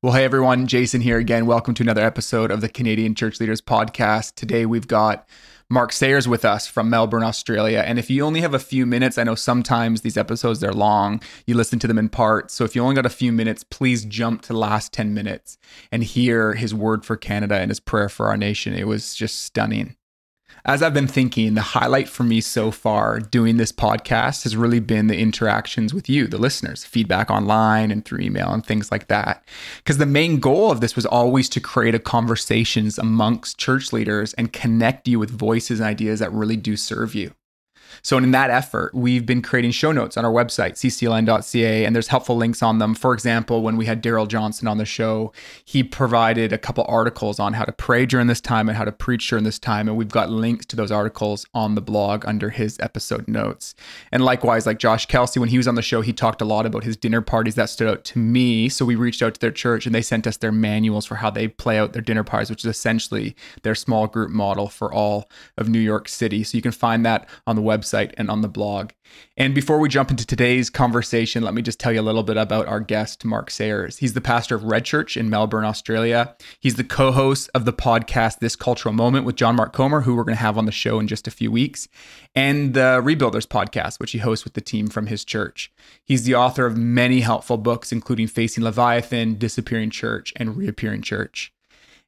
Well, hey everyone, Jason here again. Welcome to another episode of the Canadian Church Leaders Podcast. Today we've got Mark Sayers with us from Melbourne, Australia. And if you only have a few minutes, I know sometimes these episodes they're long. You listen to them in parts. So if you only got a few minutes, please jump to the last 10 minutes and hear his word for Canada and his prayer for our nation. It was just stunning as I've been thinking, the highlight for me so far doing this podcast has really been the interactions with you, the listeners, feedback online and through email and things like that. Because the main goal of this was always to create a conversations amongst church leaders and connect you with voices and ideas that really do serve you. So, in that effort, we've been creating show notes on our website, ccln.ca, and there's helpful links on them. For example, when we had Darrell Johnson on the show, he provided a couple articles on how to pray during this time and how to preach during this time. And we've got links to those articles on the blog under his episode notes. And likewise, like Josh Kelsey, when he was on the show, he talked a lot about his dinner parties that stood out to me. So, we reached out to their church and they sent us their manuals for how they play out their dinner parties, which is essentially their small group model for all of New York City. So, you can find that on the website website and on the blog. And before we jump into today's conversation, let me just tell you a little bit about our guest, Mark Sayers. He's the pastor of Red Church in Melbourne, Australia. He's the co host of the podcast This Cultural Moment with John Mark Comer, who we're going to have on the show in just a few weeks, and the Rebuilders podcast, which he hosts with the team from his church. He's the author of many helpful books, including Facing Leviathan, Disappearing Church, and Reappearing Church.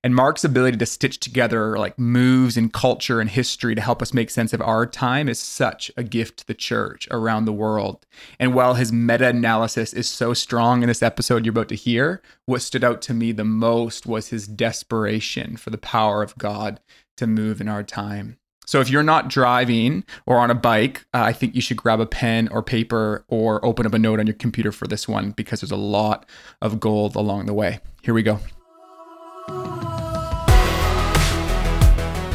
And Mark's ability to stitch together like moves and culture and history to help us make sense of our time is such a gift to the church around the world. And while his meta analysis is so strong in this episode you're about to hear, what stood out to me the most was his desperation for the power of God to move in our time. So if you're not driving or on a bike, uh, I think you should grab a pen or paper or open up a note on your computer for this one because there's a lot of gold along the way. Here we go.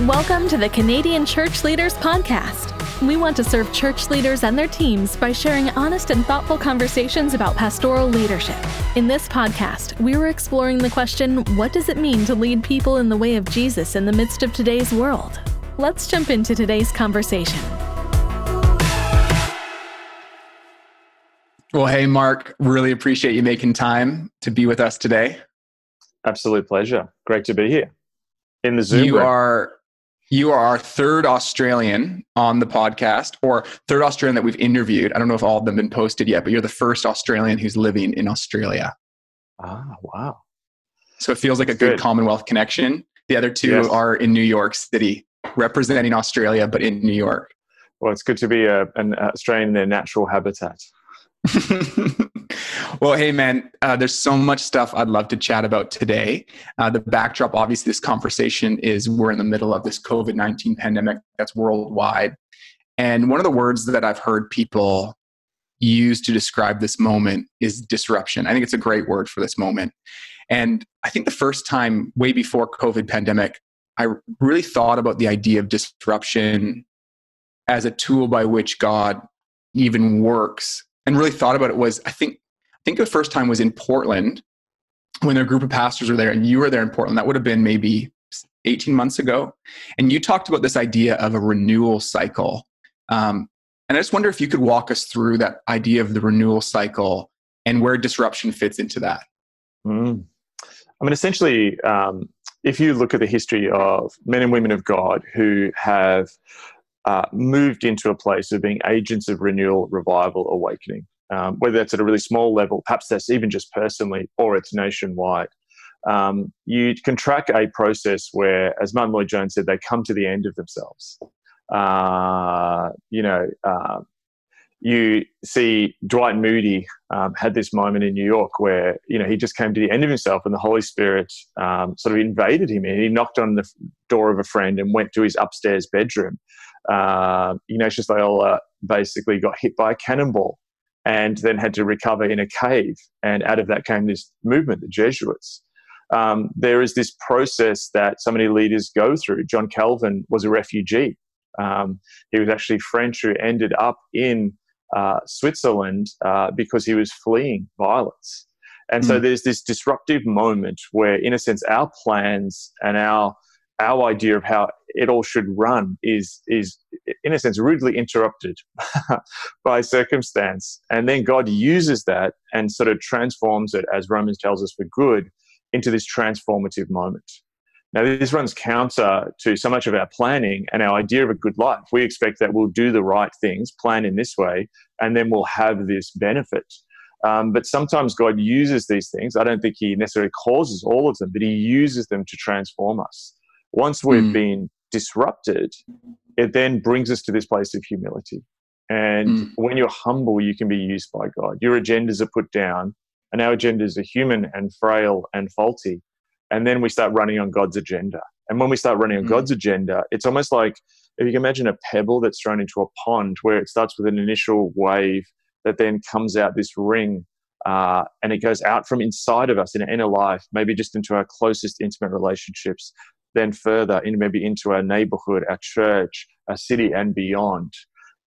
Welcome to the Canadian Church Leaders Podcast. We want to serve church leaders and their teams by sharing honest and thoughtful conversations about pastoral leadership. In this podcast, we are exploring the question what does it mean to lead people in the way of Jesus in the midst of today's world? Let's jump into today's conversation. Well, hey, Mark, really appreciate you making time to be with us today. Absolute pleasure. Great to be here in the Zoom. You room. are you are our third Australian on the podcast, or third Australian that we've interviewed. I don't know if all of them have been posted yet, but you're the first Australian who's living in Australia. Ah, wow. So it feels like a good, good, Commonwealth connection. The other two yes. are in New York City, representing Australia, but in New York. Well, it's good to be a, an Australian in their natural habitat. well, hey, man, uh, there's so much stuff I'd love to chat about today. Uh, the backdrop, obviously, this conversation is we're in the middle of this COVID 19 pandemic that's worldwide. And one of the words that I've heard people use to describe this moment is disruption. I think it's a great word for this moment. And I think the first time, way before COVID pandemic, I really thought about the idea of disruption as a tool by which God even works and really thought about it was I think think the first time was in Portland when a group of pastors were there and you were there in Portland. That would have been maybe 18 months ago. And you talked about this idea of a renewal cycle. Um, and I just wonder if you could walk us through that idea of the renewal cycle and where disruption fits into that. Mm. I mean, essentially, um, if you look at the history of men and women of God who have uh, moved into a place of being agents of renewal, revival, awakening. Um, whether that's at a really small level, perhaps that's even just personally, or it's nationwide. Um, you can track a process where, as Martyn Lloyd-Jones said, they come to the end of themselves. Uh, you know, uh, you see Dwight Moody um, had this moment in New York where you know he just came to the end of himself, and the Holy Spirit um, sort of invaded him, and he knocked on the door of a friend and went to his upstairs bedroom uh, Ignatius Loyola basically got hit by a cannonball and then had to recover in a cave. And out of that came this movement, the Jesuits. Um, there is this process that so many leaders go through. John Calvin was a refugee. Um, he was actually French who ended up in uh, Switzerland uh, because he was fleeing violence. And mm. so hmm. there's this disruptive moment where, in a sense, our plans and our our idea of how it all should run is is in a sense rudely interrupted by circumstance and then god uses that and sort of transforms it as romans tells us for good into this transformative moment. Now, this runs counter to so much of our planning and our idea of a good life. We expect that we'll do the right things, plan in this way, and then we'll have this benefit. Um, but sometimes God uses these things. I don't think He necessarily causes all of them, but He uses them to transform us. Once we've mm. been disrupted, it then brings us to this place of humility. And mm. when you're humble, you can be used by God. Your agendas are put down, and our agendas are human and frail and faulty and then we start running on God's agenda. And when we start running on mm God's agenda, it's almost like if you can imagine a pebble that's thrown into a pond where it starts with an initial wave that then comes out this ring uh, and it goes out from inside of us in our inner life, maybe just into our closest intimate relationships, then further in maybe into our neighborhood, our church, our city, and beyond.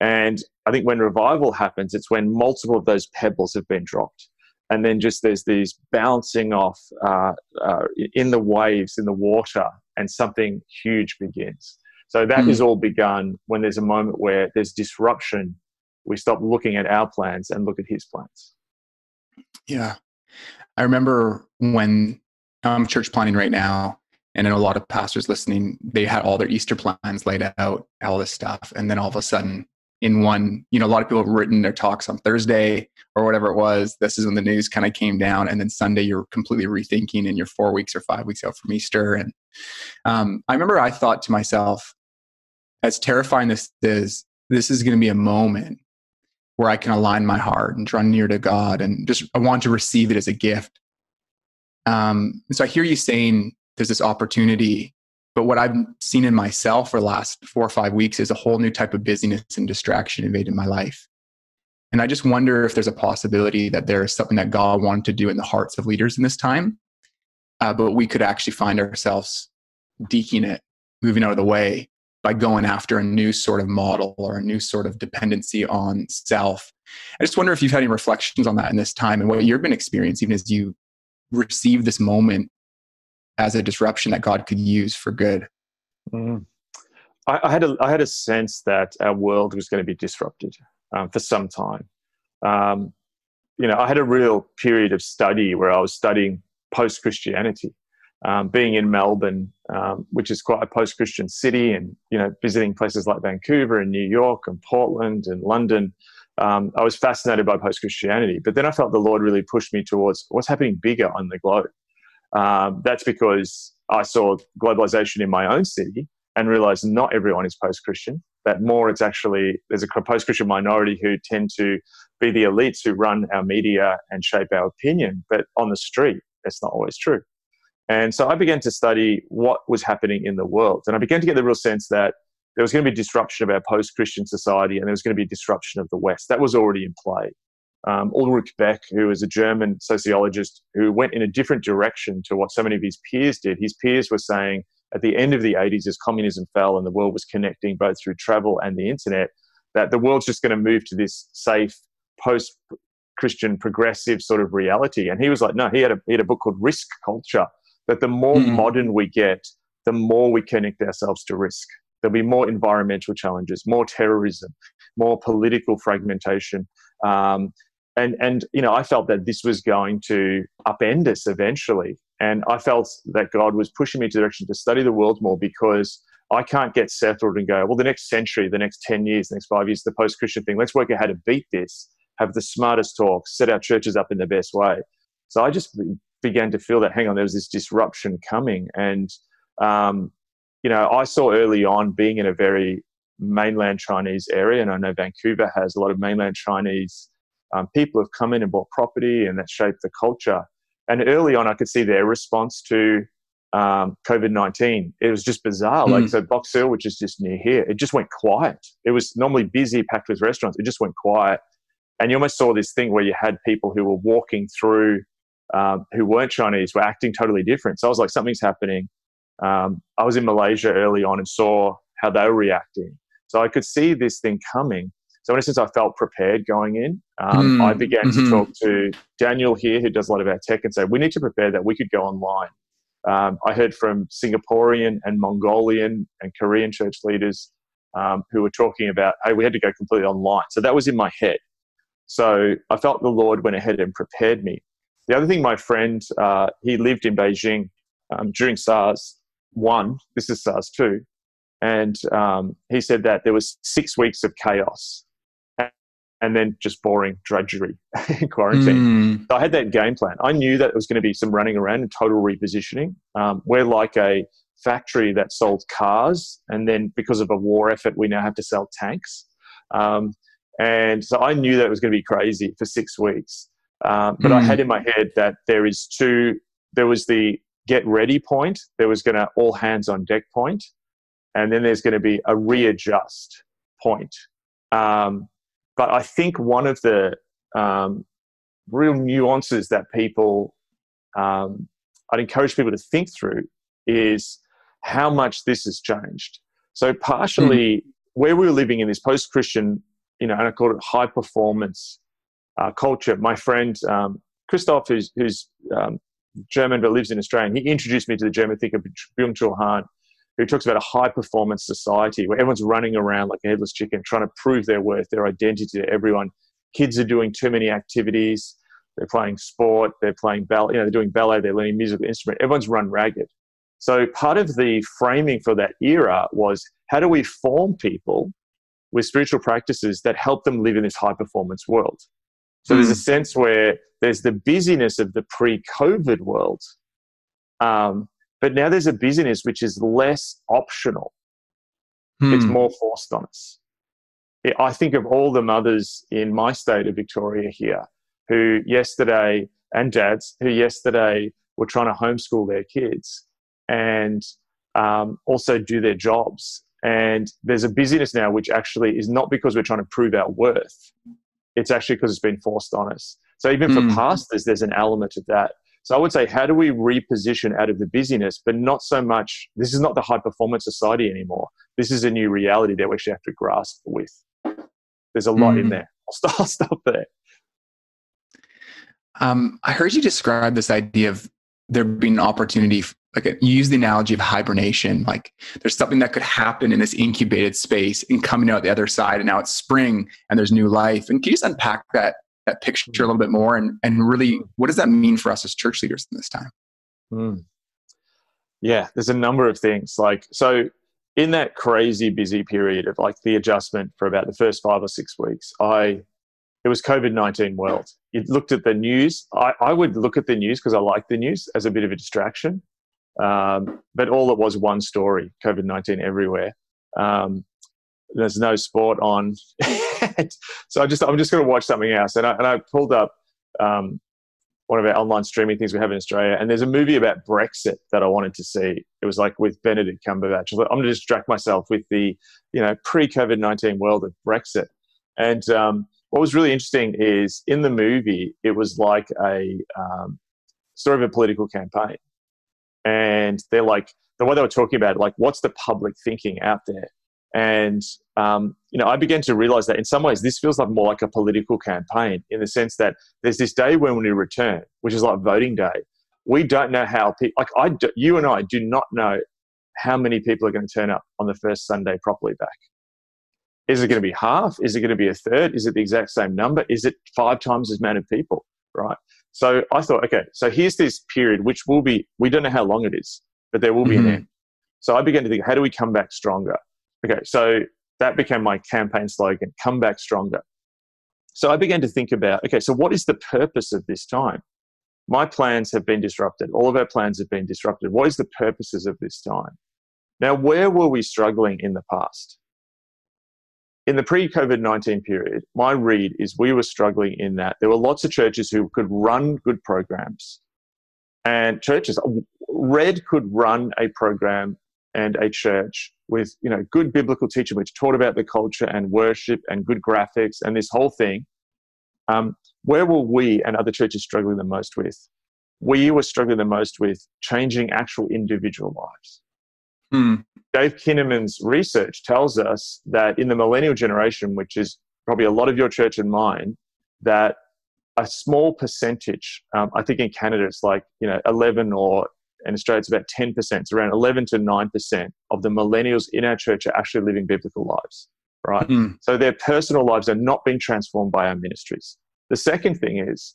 And I think when revival happens, it's when multiple of those pebbles have been dropped. And then just there's these bouncing off uh, uh, in the waves in the water and something huge begins. So that mm. is all begun when there's a moment where there's disruption. We stop looking at our plans and look at his plans. Yeah. I remember when i'm church planning right now and know a lot of pastors listening, they had all their Easter plans laid out, all this stuff. And then all of a sudden, in one, you know, a lot of people have written their talks on Thursday or whatever it was. This is when the news kind of came down. And then Sunday, you're completely rethinking and you're four weeks or five weeks out from Easter. And um, I remember I thought to myself, as terrifying as this is, this is going to be a moment where I can align my heart and draw near to God and just I want to receive it as a gift. Um, so I hear you saying there's this opportunity but what I've seen in myself for the last four or five weeks is a whole new type of busyness and distraction invaded my life. And I just wonder if there's a possibility that there is something that God wanted to do in the hearts of leaders in this time, uh, but we could actually find ourselves deking it, moving out of the way by going after a new sort of model or a new sort of dependency on self. I just wonder if you've had any reflections on that in this time and what you've been experiencing as you receive this moment as a disruption that God could use for good. Mm. I, I, had a I had a sense that our world was going to be disrupted um, for some time. Um, you know, I had a real period of study where I was studying post Christianity. Um, being in Melbourne, um, which is quite a post-Christian city, and you know, visiting places like Vancouver and New York and Portland and London, um, I was fascinated by post-Christianity. But then I felt the Lord really pushed me towards what's happening bigger on the globe. Um, that's because I saw globalization in my own city and realized not everyone is post Christian, that more it's actually, there's a post Christian minority who tend to be the elites who run our media and shape our opinion. But on the street, that's not always true. And so I began to study what was happening in the world. And I began to get the real sense that there was going to be disruption of our post Christian society and there was going to be disruption of the West. That was already in play um, Ulrich Beck, who is a German sociologist who went in a different direction to what so many of his peers did. His peers were saying at the end of the 80s, as communism fell and the world was connecting both through travel and the internet, that the world's just going to move to this safe, post Christian, progressive sort of reality. And he was like, no, he had a, he had a book called Risk Culture, that the more mm. modern we get, the more we connect ourselves to risk. There'll be more environmental challenges, more terrorism, more political fragmentation. Um, and and you know i felt that this was going to upend us eventually. And i felt that god was pushing me to the direction to study the world more because i can't get settled and go well the next century the next 10 years the next five years the post-christian thing let's work out how to beat this have the smartest talks set our churches up in the best way. So i just began to feel that hang on there was this disruption coming. And um, you know i saw early on being in a very mainland chinese area and i know vancouver has a lot of mainland chinese um, people have come in and bought property and that shaped the culture. And early on, I could see their response to um, COVID 19. It was just bizarre. Mm. Like, hmm. so Box Hill, which is just near here, it just went quiet. It was normally busy, packed with restaurants. It just went quiet. And you almost saw this thing where you had people who were walking through um, who weren't Chinese were acting totally different. So I was like, something's happening. Um, I was in Malaysia early on and saw how they were reacting. So I could see this thing coming. So in a sense, I felt prepared going in. Um, mm, I began mm-hmm. to talk to Daniel here, who does a lot of our tech, and say we need to prepare that we could go online. Um, I heard from Singaporean and Mongolian and Korean church leaders um, who were talking about, hey, we had to go completely online. So that was in my head. So I felt the Lord went ahead and prepared me. the other thing, my friend, uh, he lived in Beijing um, during SARS one. This is SARS two, and um, he said that there was six weeks of chaos and then just boring drudgery in quarantine. Mm. So I had that game plan. I knew that it was going to be some running around and total repositioning. Um, we're like a factory that sold cars, and then because of a war effort, we now have to sell tanks. Um, and so I knew that it was going to be crazy for six weeks. Um, but mm. I had in my head that there is two. There was the get ready point. There was going to all hands on deck point, and then there's going to be a readjust point. Um, but I think one of the um, real nuances that people, um, I'd encourage people to think through is how much this has changed. So, partially, mm. where we were living in this post Christian, you know, and I call it high performance uh, culture, my friend um, Christoph, who's, who's um, German but lives in Australia, he introduced me to the German thinker Byung Chul Han, who talks about a high performance society where everyone's running around like a headless chicken, trying to prove their worth, their identity to everyone. Kids are doing too many activities. They're playing sport. They're playing ballet. You know, they're doing ballet. They're learning musical instrument. Everyone's run ragged. So part of the framing for that era was how do we form people with spiritual practices that help them live in this high performance world? So mm. there's a hmm. sense where there's the busyness of the pre-COVID world, um, but now there's a busyness which is less optional. Hmm. It's more forced on us. I think of all the mothers in my state of Victoria here who yesterday, and dads who yesterday were trying to homeschool their kids and um, also do their jobs. And there's a busyness now which actually is not because we're trying to prove our worth, it's actually because it's been forced on us. So even for mm. pastors, there's an element of that. So I would say, how do we reposition out of the busyness, but not so much? This is not the high performance society anymore. This is a new reality that we actually have to grasp with. There's a lot mm. in there. I'll stop, I'll stop there. Um, I heard you describe this idea of there being an opportunity, like you use the analogy of hibernation. Like there's something that could happen in this incubated space and coming out the other side, and now it's spring and there's new life. And can you just unpack that that picture a little bit more and, and really mm. what does that mean for us as church leaders in this time? Mm. Yeah, there's a number of things. Like, so in that crazy busy period of like the adjustment for about the first five or six weeks, I, it was COVID 19 world. You looked at the news. I, I would look at the news because I like the news as a bit of a distraction. Um, but all it was one story COVID 19 everywhere. Um, there's no sport on. so I just I'm just going to watch something else, and I, and I pulled up um, one of our online streaming things we have in Australia, and there's a movie about Brexit that I wanted to see. It was like with Benedict Cumberbatch. I'm going to distract myself with the you know pre COVID nineteen world of Brexit, and um, what was really interesting is in the movie it was like a um, sort of a political campaign, and they're like the way they were talking about it, like what's the public thinking out there and um, you know, I began to realize that in some ways this feels like more like a political campaign in the sense that there's this day when we return, which is like voting day. We don't know how people, like I, do, you and I, do not know how many people are going to turn up on the first Sunday properly back. Is it going to be half? Is it going to be a third? Is it the exact same number? Is it five times as many people? Right. So I thought, okay, so here's this period which will be, we don't know how long it is, but there will be mm-hmm. an end. So I began to think, how do we come back stronger? Okay, so that became my campaign slogan come back stronger. So I began to think about okay, so what is the purpose of this time? My plans have been disrupted. All of our plans have been disrupted. What is the purposes of this time? Now, where were we struggling in the past? In the pre COVID 19 period, my read is we were struggling in that there were lots of churches who could run good programs. And churches, Red could run a program and a church with you know good biblical teaching which taught about the culture and worship and good graphics and this whole thing um, where were we and other churches struggling the most with we were struggling the most with changing actual individual lives hmm. dave kinnaman's research tells us that in the millennial generation which is probably a lot of your church and mine that a small percentage um, i think in canada it's like you know 11 or in Australia, it's about 10%. It's around 11 to 9% of the millennials in our church are actually living biblical lives, right? Mm. So their personal lives are not being transformed by our ministries. The second thing is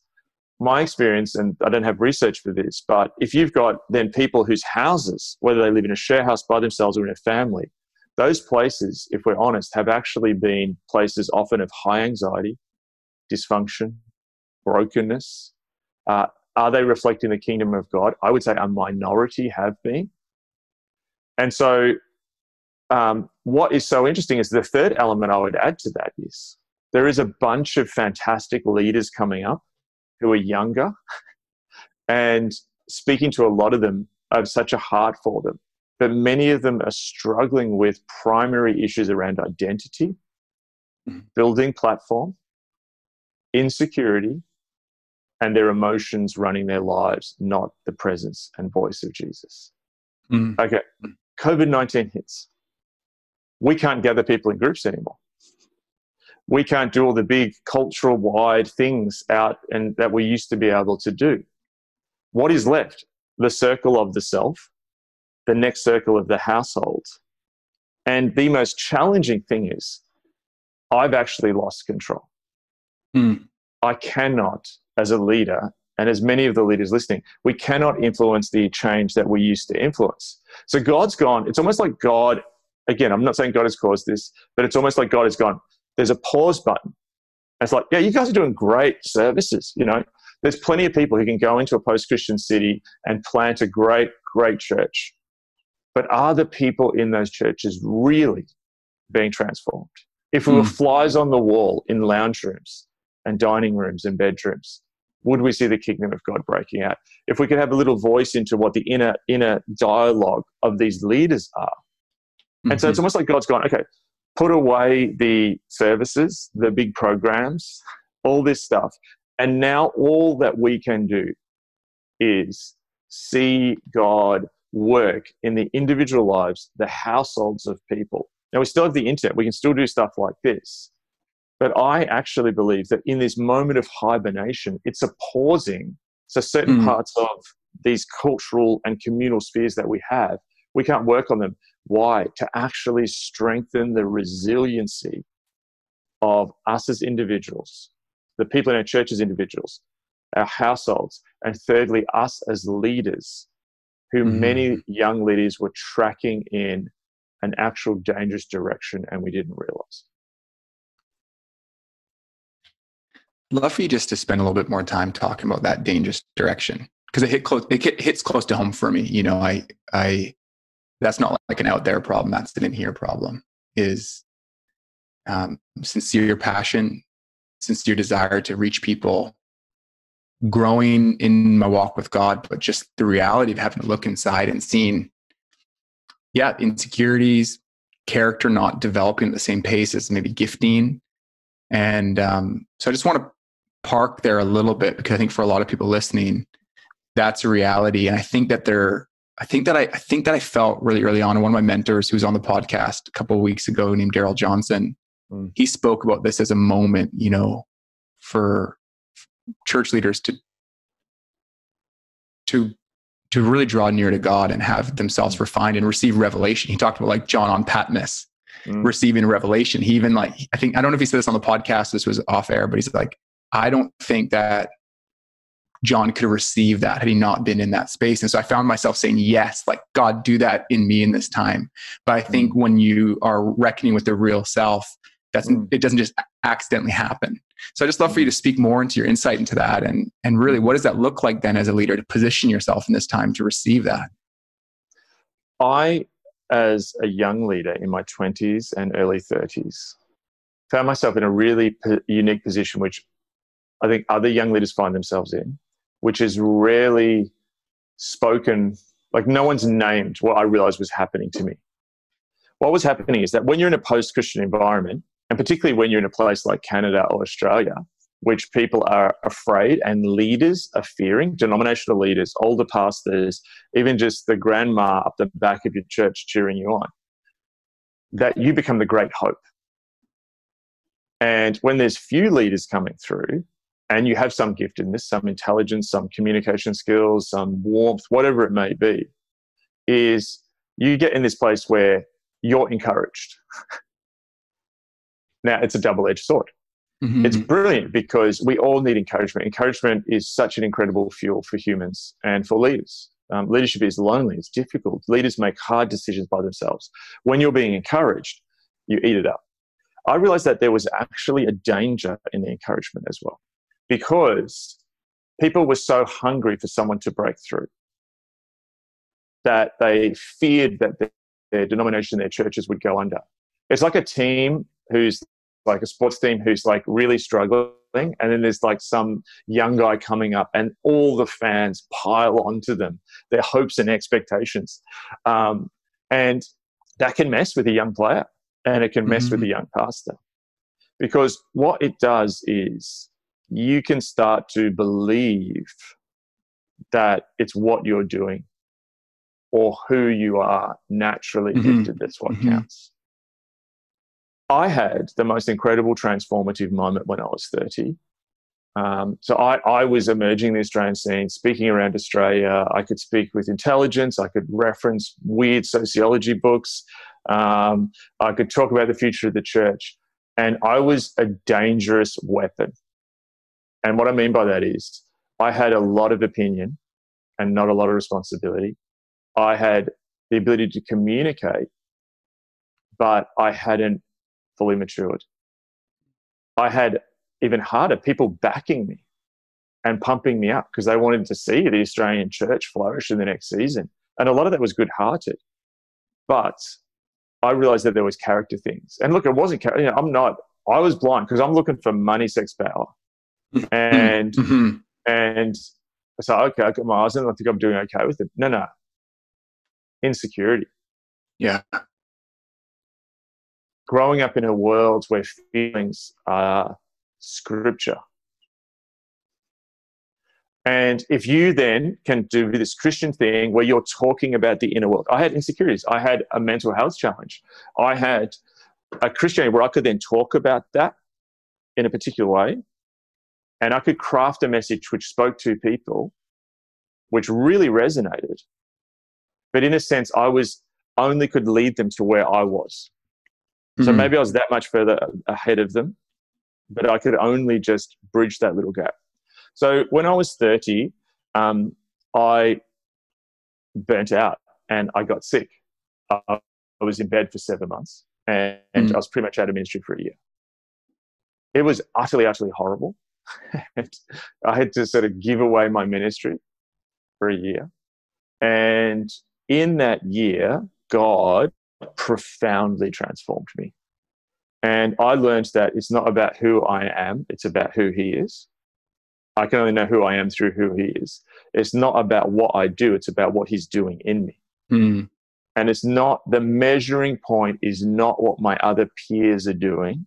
my experience, and I don't have research for this, but if you've got then people whose houses, whether they live in a share house by themselves or in a family, those places, if we're honest, have actually been places often of high anxiety, dysfunction, brokenness. Uh, are they reflecting the kingdom of God? I would say a minority have been. And so, um, what is so interesting is the third element I would add to that is there is a bunch of fantastic leaders coming up who are younger and speaking to a lot of them I have such a heart for them but many of them are struggling with primary issues around identity mm-hmm. building platform insecurity and their emotions running their lives not the presence and voice of jesus mm. okay covid-19 hits we can't gather people in groups anymore we can't do all the big cultural wide things out and that we used to be able to do. What is left? The circle of the self, the next circle of the household. And the most challenging thing is I've actually lost control. Mm. I cannot, as a leader, and as many of the leaders listening, we cannot influence the change that we used to influence. So God's gone, it's almost like God, again, I'm not saying God has caused this, but it's almost like God has gone, there's a pause button. And it's like, yeah, you guys are doing great services. You know, there's plenty of people who can go into a post Christian city and plant a great, great church. But are the people in those churches really being transformed? If we mm. were hmm. flies on the wall in lounge rooms and dining rooms and bedrooms, would we see the kingdom of God breaking out? If we could have a little voice into what the inner inner dialogue of these leaders are. And mm-hmm. so it's mm-hmm. almost like God's gone, okay, put away the services, the big programs, all this stuff. And now all that we can do is see God work in the individual lives, the households of people. Now, we still have the internet, we can still do stuff like this. But I actually believe that in this moment of hibernation, it's a pausing. So, certain mm. parts of these cultural and communal spheres that we have, we can't work on them. Why? To actually strengthen the resiliency of us as individuals, the people in our church as individuals, our households, and thirdly, us as leaders, who mm-hmm. many young leaders were tracking in an actual dangerous direction and we didn't realize. Love for you just to spend a little bit more time talking about that dangerous direction because it hit close. It hits close to home for me. You know, I I that's not like an out there problem that's an in here problem is um, sincere passion sincere desire to reach people growing in my walk with god but just the reality of having to look inside and seeing yeah insecurities character not developing at the same pace as maybe gifting and um, so i just want to park there a little bit because i think for a lot of people listening that's a reality and i think that they're I think that I, I think that I felt really early on. One of my mentors who was on the podcast a couple of weeks ago, named Darrell Johnson, mm. he spoke about this as a moment, you know, for church leaders to to to really draw near to God and have themselves mm. refined and receive revelation. He talked about like John on Patmos mm. receiving revelation. He even like I think I don't know if he said this on the podcast. This was off air, but he's like, I don't think that John could have received that had he not been in that space. And so I found myself saying, Yes, like God, do that in me in this time. But I think mm. when you are reckoning with the real self, doesn't mm. it doesn't just accidentally happen. So I just love for you to mm. speak more into your insight into that and and really what does that look like then as a leader to position yourself in this time to receive that? I, as a young leader in my 20s and early 30s, found myself in a really unique position, which I think other young leaders find themselves in, which is rarely spoken, like no one's named what I realized was happening to me. What was happening is that when you're in a post Christian environment, and particularly when you're in a place like Canada or Australia, which people are afraid and leaders are fearing, denominational leaders, older pastors, even just the grandma up the back of your church cheering you on, that you become the great hope. And when there's few leaders coming through, and you have some giftedness, some intelligence, some communication skills, some warmth, whatever it may be, is you get in this place where you're encouraged. now, it's a double edged sword Mm-hmm. It's brilliant because we all need encouragement. Encouragement is such an incredible fuel for humans and for leaders. Um, leadership is lonely, it's difficult. Leaders make hard decisions by themselves. When you're being encouraged, you eat it up. I realized that there was actually a danger in the encouragement as well because people were so hungry for someone to break through that they feared that their, their denomination, their churches would go under. It's like a team who's like a sports team who's like really struggling and then there's like some young guy coming up and all the fans pile onto them their hopes and expectations um, and that can mess with a young player and it can mess mm-hmm. with a young pastor because what it does is you can start to believe that it's what you're doing or who you are naturally mm-hmm. gifted that's what mm-hmm. counts I had the most incredible transformative moment when I was 30. Um, so I, I, was emerging the Australian scene, speaking around Australia. I could speak with intelligence. I could reference weird sociology books. Um, I could talk about the future of the church. And I was a dangerous weapon. And what I mean by that is I had a lot of opinion and not a lot of responsibility. I had the ability to communicate, but I hadn't fully matured. I had even harder people backing me and pumping me up because they wanted to see the Australian church flourish in the next season. And a lot of that was good hearted. But I realized that there was character things. And look, it wasn't, you know, I'm not, I was blind because I'm looking for money, sex, power. And, mm-hmm. and so, okay, I got my eyes on I think I'm doing okay with it. No, no. Insecurity. Yeah growing up in a world where feelings are scripture. And if you then can do this Christian thing where you're talking about the inner world, I had insecurities. I had a mental health challenge. I had a Christianity where I could then talk about that in a particular way. And I could craft a message which spoke to people, which really resonated. But in a sense, I was only could lead them to where I was. So mm-hmm. maybe I was that much further ahead of them, but I could only just bridge that little gap. So when I was 30, um, I burnt out and I got sick. I was in bed for seven months and, and mm-hmm. I was pretty much out of ministry for a year. It was utterly, utterly horrible. I had to sort of give away my ministry for a year. And in that year, God profoundly transformed me. And I learned that it's not about who I am, it's about who He is. I can only know who I am through who He is. It's not about what I do, it's about what He's doing in me. Mm. And it's not the measuring point is not what my other peers are doing.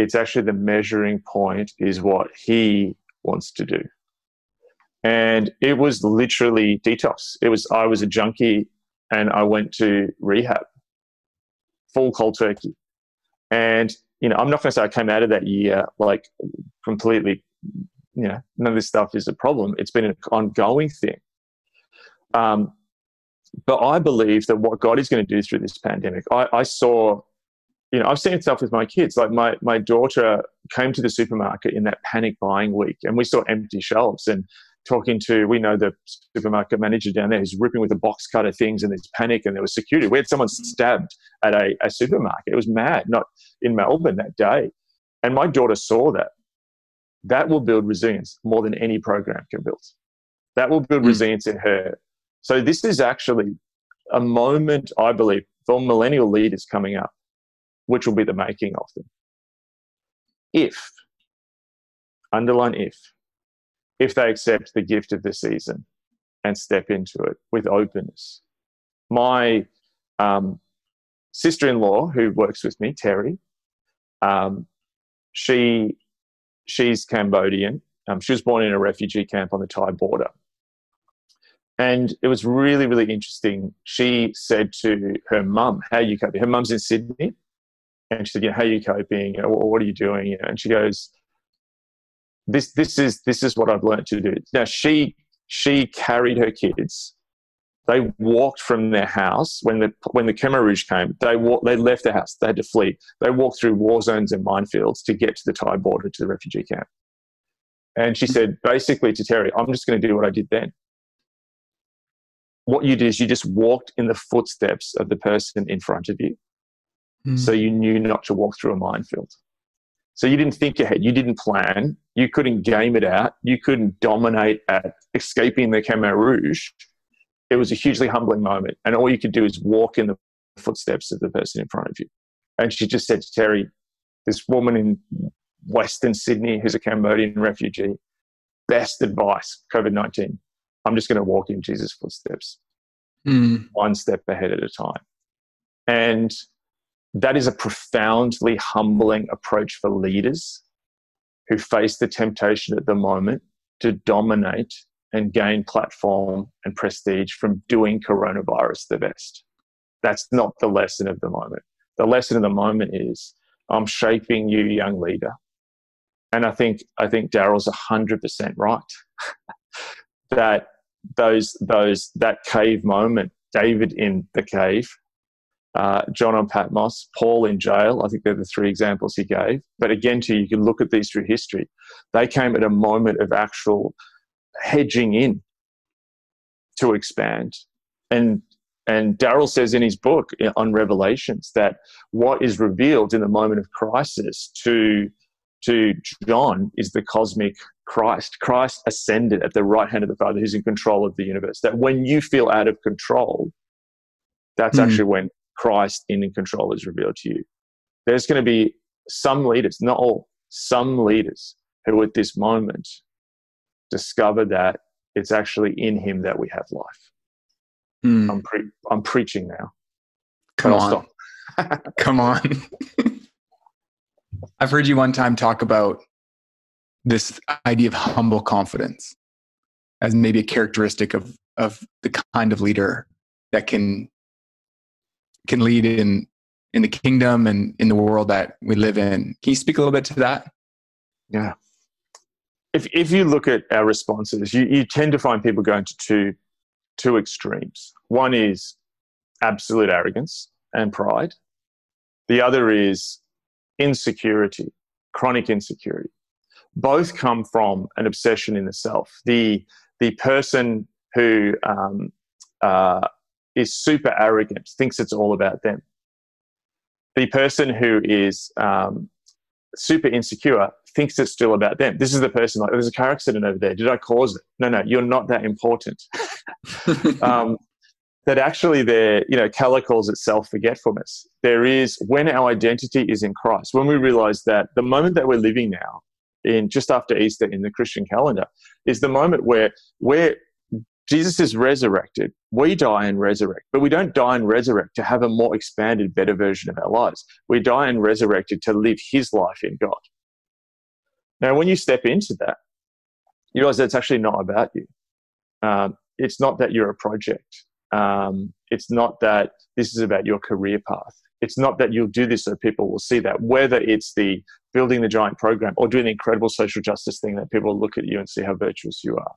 It's actually the measuring point is what He wants to do. And it was literally detox. It was, I was a junkie and I went to rehab, full cold turkey. And, you know, I'm not going to say I came out of that year like completely, you know, none of this stuff is a problem. It's been an ongoing thing. Um, but I believe that what God is going to do through this pandemic, I, I saw, you know, I've seen stuff with my kids. Like my, my daughter came to the supermarket in that panic buying week and we saw empty shelves and talking to, we know the supermarket manager down there who's ripping with a box cutter things and there's panic and there was security. We had someone stabbed at a, a supermarket. It was mad, not in Melbourne that day. And my daughter saw that. That will build resilience more than any program can build. That will build mm. resilience in her. So this is actually a moment, I believe, for millennial leaders coming up, which will be the making of them. If, underline if, if they accept the gift of the season and step into it with openness. My um, sister in law, who works with me, Terry, um, she she's Cambodian. Um, she was born in a refugee camp on the Thai border. And it was really, really interesting. She said to her mum, How are you coping? Her mum's in Sydney. And she said, yeah, How are you coping? You know, what are you doing? And she goes, this this is this is what I've learned to do. Now she she carried her kids They walked from their house when the when the Khmer Rouge came. They walked, they left the house. They had to flee. They walked through war zones and minefields to get to the Thai border to the refugee camp. And she said basically to Terry, "I'm just going to do what I did then. What you did is you just walked in the footsteps of the person in front of you, mm. so you knew not to walk through a minefield." So you didn't think ahead, you didn't plan, you couldn't game it out, you couldn't dominate at escaping the Khmer Rouge. It was a hugely humbling moment. And all you could do is walk in the footsteps of the person in front of you. And she just said to Terry, this woman in Western Sydney who's a Cambodian refugee, best advice, COVID 19. I'm just going to walk in Jesus' footsteps, mm. one step ahead at a time. And that is a profoundly humbling approach for leaders who face the temptation at the moment to dominate and gain platform and prestige from doing coronavirus the best. That's not the lesson of the moment. The lesson of the moment is I'm shaping you, young leader. And I think I think Darrell's hundred percent right. that those those that cave moment, David in the cave, uh, John on Patmos, Paul in jail. I think they're the three examples he gave. But again, too, you can look at these through history. They came at a moment of actual hedging in to expand. And and Darrell says in his book on Revelations that what is revealed in the moment of crisis to to John is the cosmic Christ. Christ ascended at the right hand of the Father, who's in control of the universe. That when you feel out of control, that's mm. actually when Christ in control is revealed to you. There's going to be some leaders, not all, some leaders who at this moment discover that it's actually in Him that we have life. Mm. I'm, pre- I'm preaching now. Come on. Come on. I've heard you one time talk about this idea of humble confidence as maybe a characteristic of, of the kind of leader that can can lead in in the kingdom and in the world that we live in. Can you speak a little bit to that? Yeah. If if you look at our responses, you, you tend to find people going to two two extremes. One is absolute arrogance and pride. The other is insecurity, chronic insecurity. Both come from an obsession in the self. The the person who um, uh, is super arrogant, thinks it's all about them. The person who is um, super insecure thinks it's still about them. This is the person like, there's a car accident over there. Did I cause it? No, no, you're not that important. um, that actually there, you know, Keller calls it self-forgetfulness. There is when our identity is in Christ, when we realize that the moment that we're living now, in just after Easter in the Christian calendar, is the moment where we're Jesus is resurrected. We die and resurrect, but we don't die and resurrect to have a more expanded, better version of our lives. We die and resurrected to live His life in God. Now, when you step into that, you realize that it's actually not about you. Um, it's not that you're a project. Um, it's not that this is about your career path. It's not that you'll do this so people will see that. Whether it's the building the giant program or doing the incredible social justice thing that people look at you and see how virtuous you are.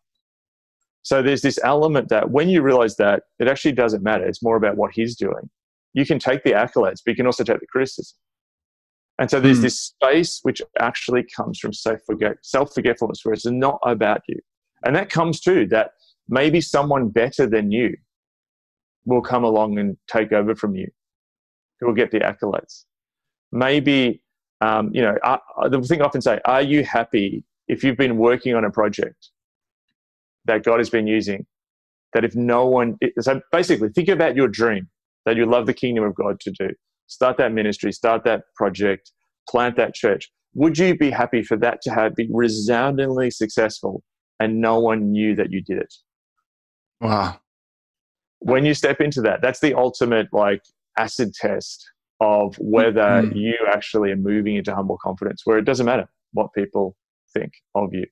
So there's this element that when you realize that it actually doesn't matter, it's more about what he's doing. You can take the accolades, but you can also take the criticism. And so there's mm. this space which actually comes from self forgetfulness, where it's not about you. And that comes too, that maybe someone better than you will come along and take over from you, who will get the accolades. Maybe, um, you know, I, the thing I often say, are you happy if you've been working on a project that God has been using. That if no one, so basically, think about your dream that you love the kingdom of God to do. Start that ministry, start that project, plant that church. Would you be happy for that to have be resoundingly successful and no one knew that you did it? Wow. When you step into that, that's the ultimate like acid test of whether mm-hmm. you actually are moving into humble confidence, where it doesn't matter what people think of you.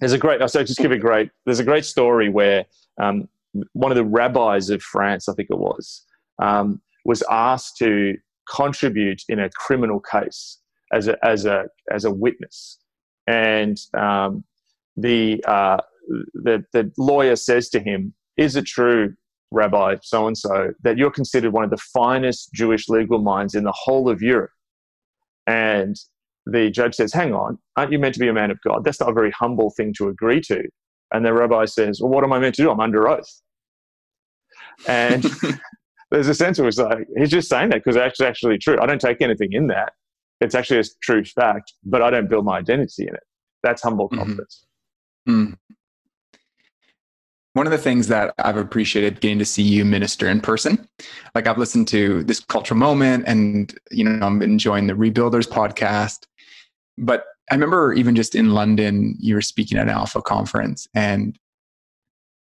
There's a great, so just give a great, there's a great story where um, one of the rabbis of France, I think it was, um, was asked to contribute in a criminal case as a, as a, as a witness. And um, the, uh, the, the lawyer says to him, Is it true, Rabbi so and so, that you're considered one of the finest Jewish legal minds in the whole of Europe? And the judge says, Hang on, aren't you meant to be a man of God? That's not a very humble thing to agree to. And the rabbi says, Well, what am I meant to do? I'm under oath. And there's a sense of it's like, he's just saying that because it's actually true. I don't take anything in that. It's actually a true fact, but I don't build my identity in it. That's humble mm-hmm. confidence. Mm-hmm. Mm. One of the things that I've appreciated getting to see you minister in person, like I've listened to this cultural moment and, you know, I'm enjoying the Rebuilders podcast. But I remember even just in London, you were speaking at an Alpha conference and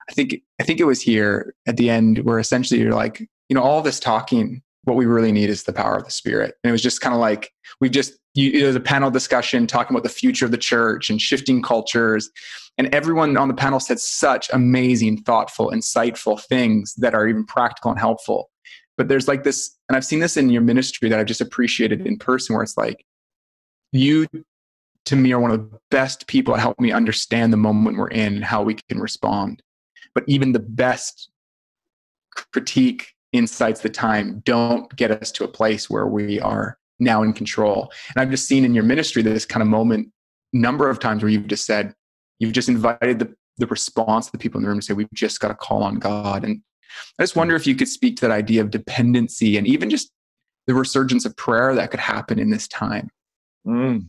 I think I think it was here at the end where essentially you're like, you know, all this talking, what we really need is the power of the Spirit. And it was just kind of like we just you, it was a panel discussion talking about the future of the church and shifting cultures, and everyone on the panel said such amazing, thoughtful, insightful things that are even practical and helpful. But there's like this, and I've seen this in your ministry that I've just appreciated in person, where it's like you to me are one of the best people to help me understand the moment we're in and how we can respond. But even the best critique insights the time don't get us to a place where we are now in control. And i've just seen in your ministry this kind of moment number of times where you've just said you've just invited the, the response of the people in the room to say we've just got to call on god. And i just wonder if you could speak to that idea of dependency and even just the resurgence of prayer that could happen in this time mm.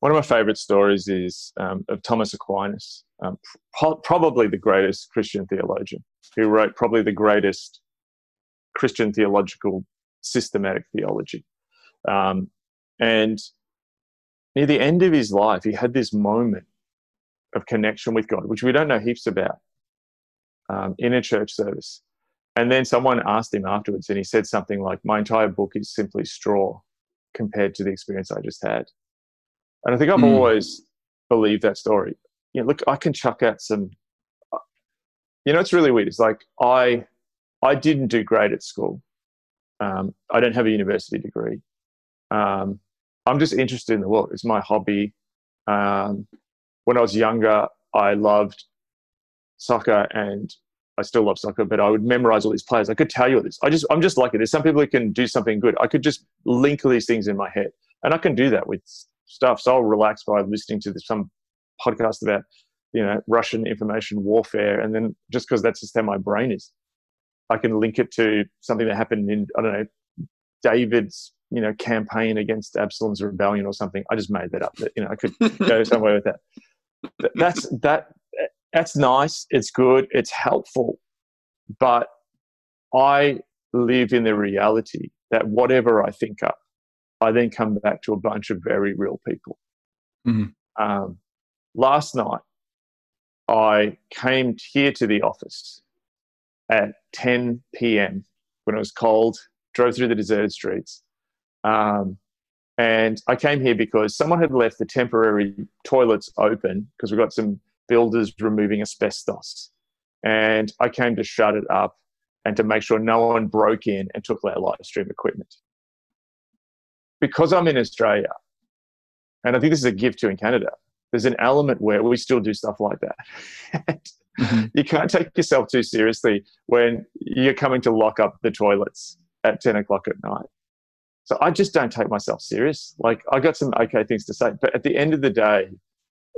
One of my favorite stories is um, of Thomas Aquinas, um, pro- probably the greatest Christian theologian, who wrote probably the greatest Christian theological systematic theology. Um, and near the end of his life, he had this moment of connection with God, which we don't know heaps about, um, in a church service. And then someone asked him afterwards, and he said something like, My entire book is simply straw compared to the experience I just had. And I think I've mm. always believed that story. You know, look, I can chuck out some. You know, it's really weird. It's like I, I didn't do great at school. Um, I don't have a university degree. Um, I'm just interested in the world. It's my hobby. Um, when I was younger, I loved soccer and I still love soccer, but I would memorize all these players. I could tell you all this. I just, I'm just lucky. There's some people who can do something good. I could just link these things in my head, and I can do that with stuff. So I'll relax by listening to some podcast about you know Russian information warfare, and then just because that's just how my brain is, I can link it to something that happened in I don't know David's you know campaign against Absalom's rebellion or something. I just made that up. That you know I could go somewhere with that. That's that. That's nice. It's good. It's helpful, but I live in the reality that whatever I think up I then come back to a bunch of very real people. Mm-hmm. Um, last night, I came here to the office at 10 p.m. when it was cold, drove through the deserted streets. Um, and I came here because someone had left the temporary toilets open because we've got some builders removing asbestos. And I came to shut it up and to make sure no one broke in and took our live stream equipment because I'm in Australia, and I think this is a gift to in Canada, there's an element where we still do stuff like that. mm-hmm. You can't take yourself too seriously when you're coming to lock up the toilets at 10 o'clock at night. So I just don't take myself serious. Like I got some okay things to say, but at the end of the day,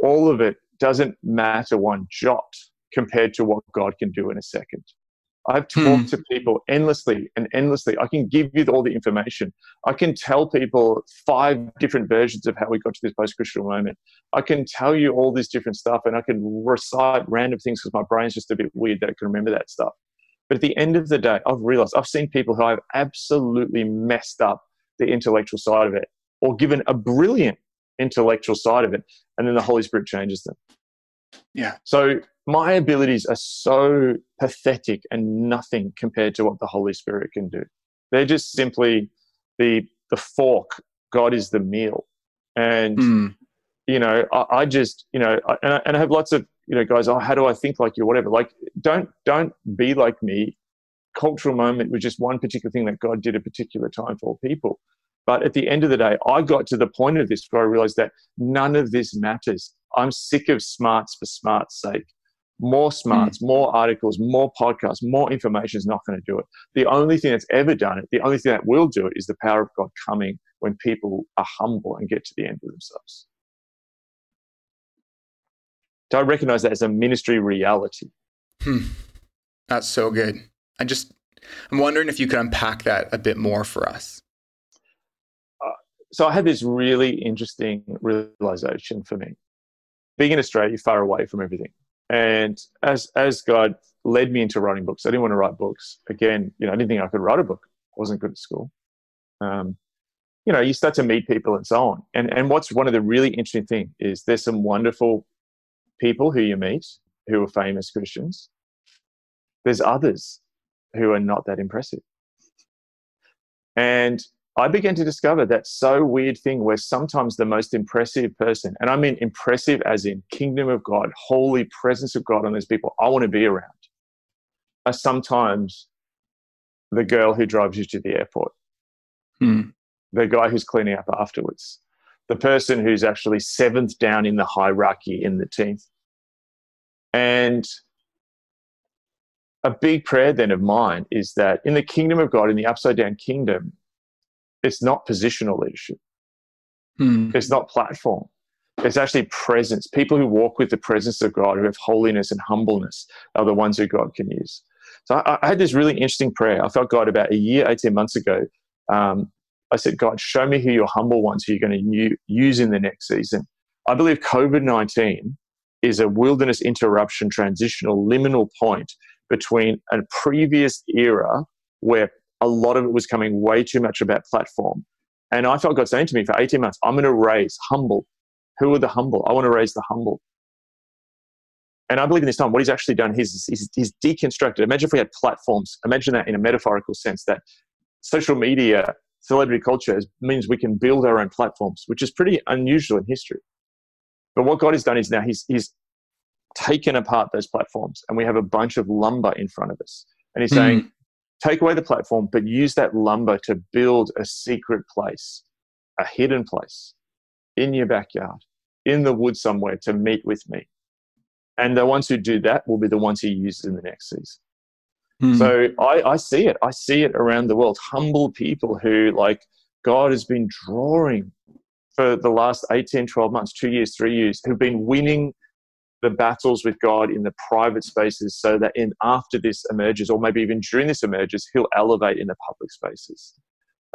all of it doesn't matter one jot compared to what God can do in a second. I've talked hmm. to people endlessly and endlessly. I can give you all the information. I can tell people five different versions of how we got to this post Christian moment. I can tell you all this different stuff and I can recite random things because my brain's just a bit weird that I can remember that stuff. But at the end of the day, I've realized I've seen people who have absolutely messed up the intellectual side of it or given a brilliant intellectual side of it, and then the Holy Spirit changes them. Yeah. So my abilities are so pathetic and nothing compared to what the Holy Spirit can do. They're just simply the the fork. God is the meal, and mm. you know, I, I, just you know, I, and, I, and I have lots of you know guys. Oh, how do I think like you? Or whatever. Like, don't don't be like me. Cultural moment was just one particular thing that God did a particular time for people. But at the end of the day, I got to the point of this where I realized that none of this matters. I'm sick of smarts for smart's sake. More smarts, mm. more articles, more podcasts, more information is not going to do it. The only thing that's ever done it, the only thing that will do it is the power of God coming when people are humble and get to the end of themselves. Do I recognize that as a ministry reality? Hmm. That's so good. I just, I'm wondering if you could unpack that a bit more for us. So I had this really interesting realization for me. Being in Australia, far away from everything. And as as God led me into writing books, I didn't want to write books. Again, you know, I didn't think I could write a book. I wasn't good at school. Um, you know, you start to meet people and so on. And and what's one of the really interesting things is there's some wonderful people who you meet who are famous Christians. There's others who are not that impressive. And I began to discover that so weird thing where sometimes the most impressive person, and I mean impressive as in kingdom of God, holy presence of God on those people I want to be around, are sometimes the girl who drives you to the airport, hmm. the guy who's cleaning up afterwards, the person who's actually seventh down in the hierarchy in the team. And a big prayer then of mine is that in the kingdom of God, in the upside down kingdom, it's not positional leadership. Hmm. It's not platform. It's actually presence. People who walk with the presence of God, who have holiness and humbleness, are the ones who God can use. So I, I had this really interesting prayer. I felt God about a year, 18 months ago. Um, I said, God, show me who your humble ones who you're going to use in the next season. I believe COVID 19 is a wilderness interruption transitional liminal point between a previous era where a lot of it was coming way too much about platform. And I felt God saying to me for 18 months, I'm going to raise humble. Who are the humble? I want to raise the humble. And I believe in this time, what he's actually done, he's, he's, he's deconstructed. Imagine if we had platforms. Imagine that in a metaphorical sense, that social media, celebrity culture means we can build our own platforms, which is pretty unusual in history. But what God has done is now he's, he's taken apart those platforms and we have a bunch of lumber in front of us. And he's mm. saying, take away the platform, but use that lumber to build a secret place, a hidden place in your backyard, in the woods somewhere to meet with me. And the ones who do that will be the ones he uses in the next season. Mm. So I, I see it. I see it around the world. Humble people who, like, God has been drawing for the last 18, 12 months, two years, three years, who've been winning the battles with God in the private spaces so that in after this emerges, or maybe even during this emerges, he'll elevate in the public spaces.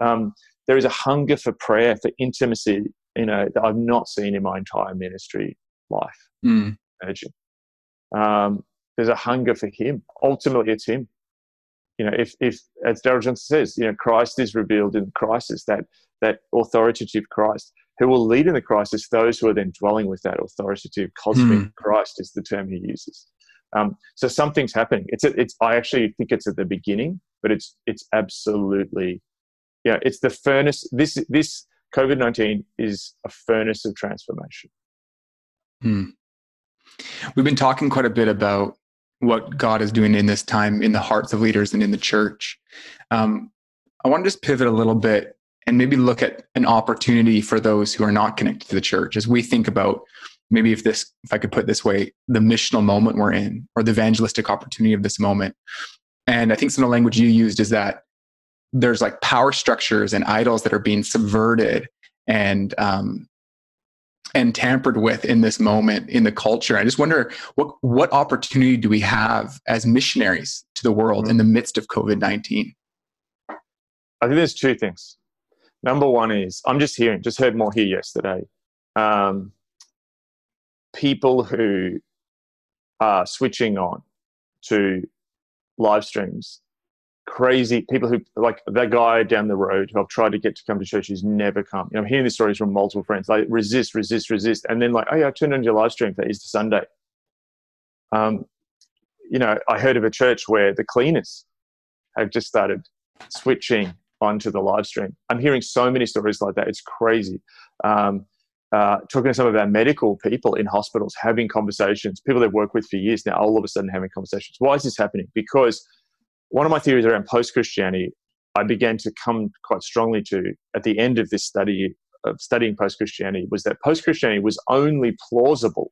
Um, there is a hunger for prayer, for intimacy, you know, that I've not seen in my entire ministry life. Mm. Emerging. Um, there's a hunger for him. Ultimately, it's him. You know, if, if as Darrell Johnson says, you know, Christ is revealed in crisis, that that authoritative Christ who will lead in the crisis those who are then dwelling with that authoritative cosmic mm. Christ is the term he uses. Um, so something's happening. It's it's I actually think it's at the beginning, but it's it's absolutely yeah. It's the furnace. This this COVID nineteen is a furnace of transformation. Hmm. We've been talking quite a bit about what God is doing in this time in the hearts of leaders and in the church. Um, I want to just pivot a little bit and maybe look at an opportunity for those who are not connected to the church as we think about maybe if this if i could put this way the missional moment we're in or the evangelistic opportunity of this moment and i think some of the language you used is that there's like power structures and idols that are being subverted and um, and tampered with in this moment in the culture. I just wonder what what opportunity do we have as missionaries to the world mm-hmm. in the midst of COVID nineteen? I think there's two things. Number one is I'm just hearing, just heard more here yesterday. Um, people who are switching on to live streams, crazy people who like that guy down the road who I've tried to get to come to church who's never come. You know, I'm hearing these stories from multiple friends. Like resist, resist, resist, and then like, oh yeah, I turned on your live stream for Easter Sunday. Um, you know, I heard of a church where the cleaners have just started switching onto the live stream. I'm hearing so many stories like that. It's crazy. Um, uh, talking to some of our medical people in hospitals, having conversations, people they've worked with for years now, all of a sudden having conversations. Why is this happening? Because one of my theories around post Christianity, I began to come quite strongly to at the end of this study of studying post Christianity was that post Christianity was only plausible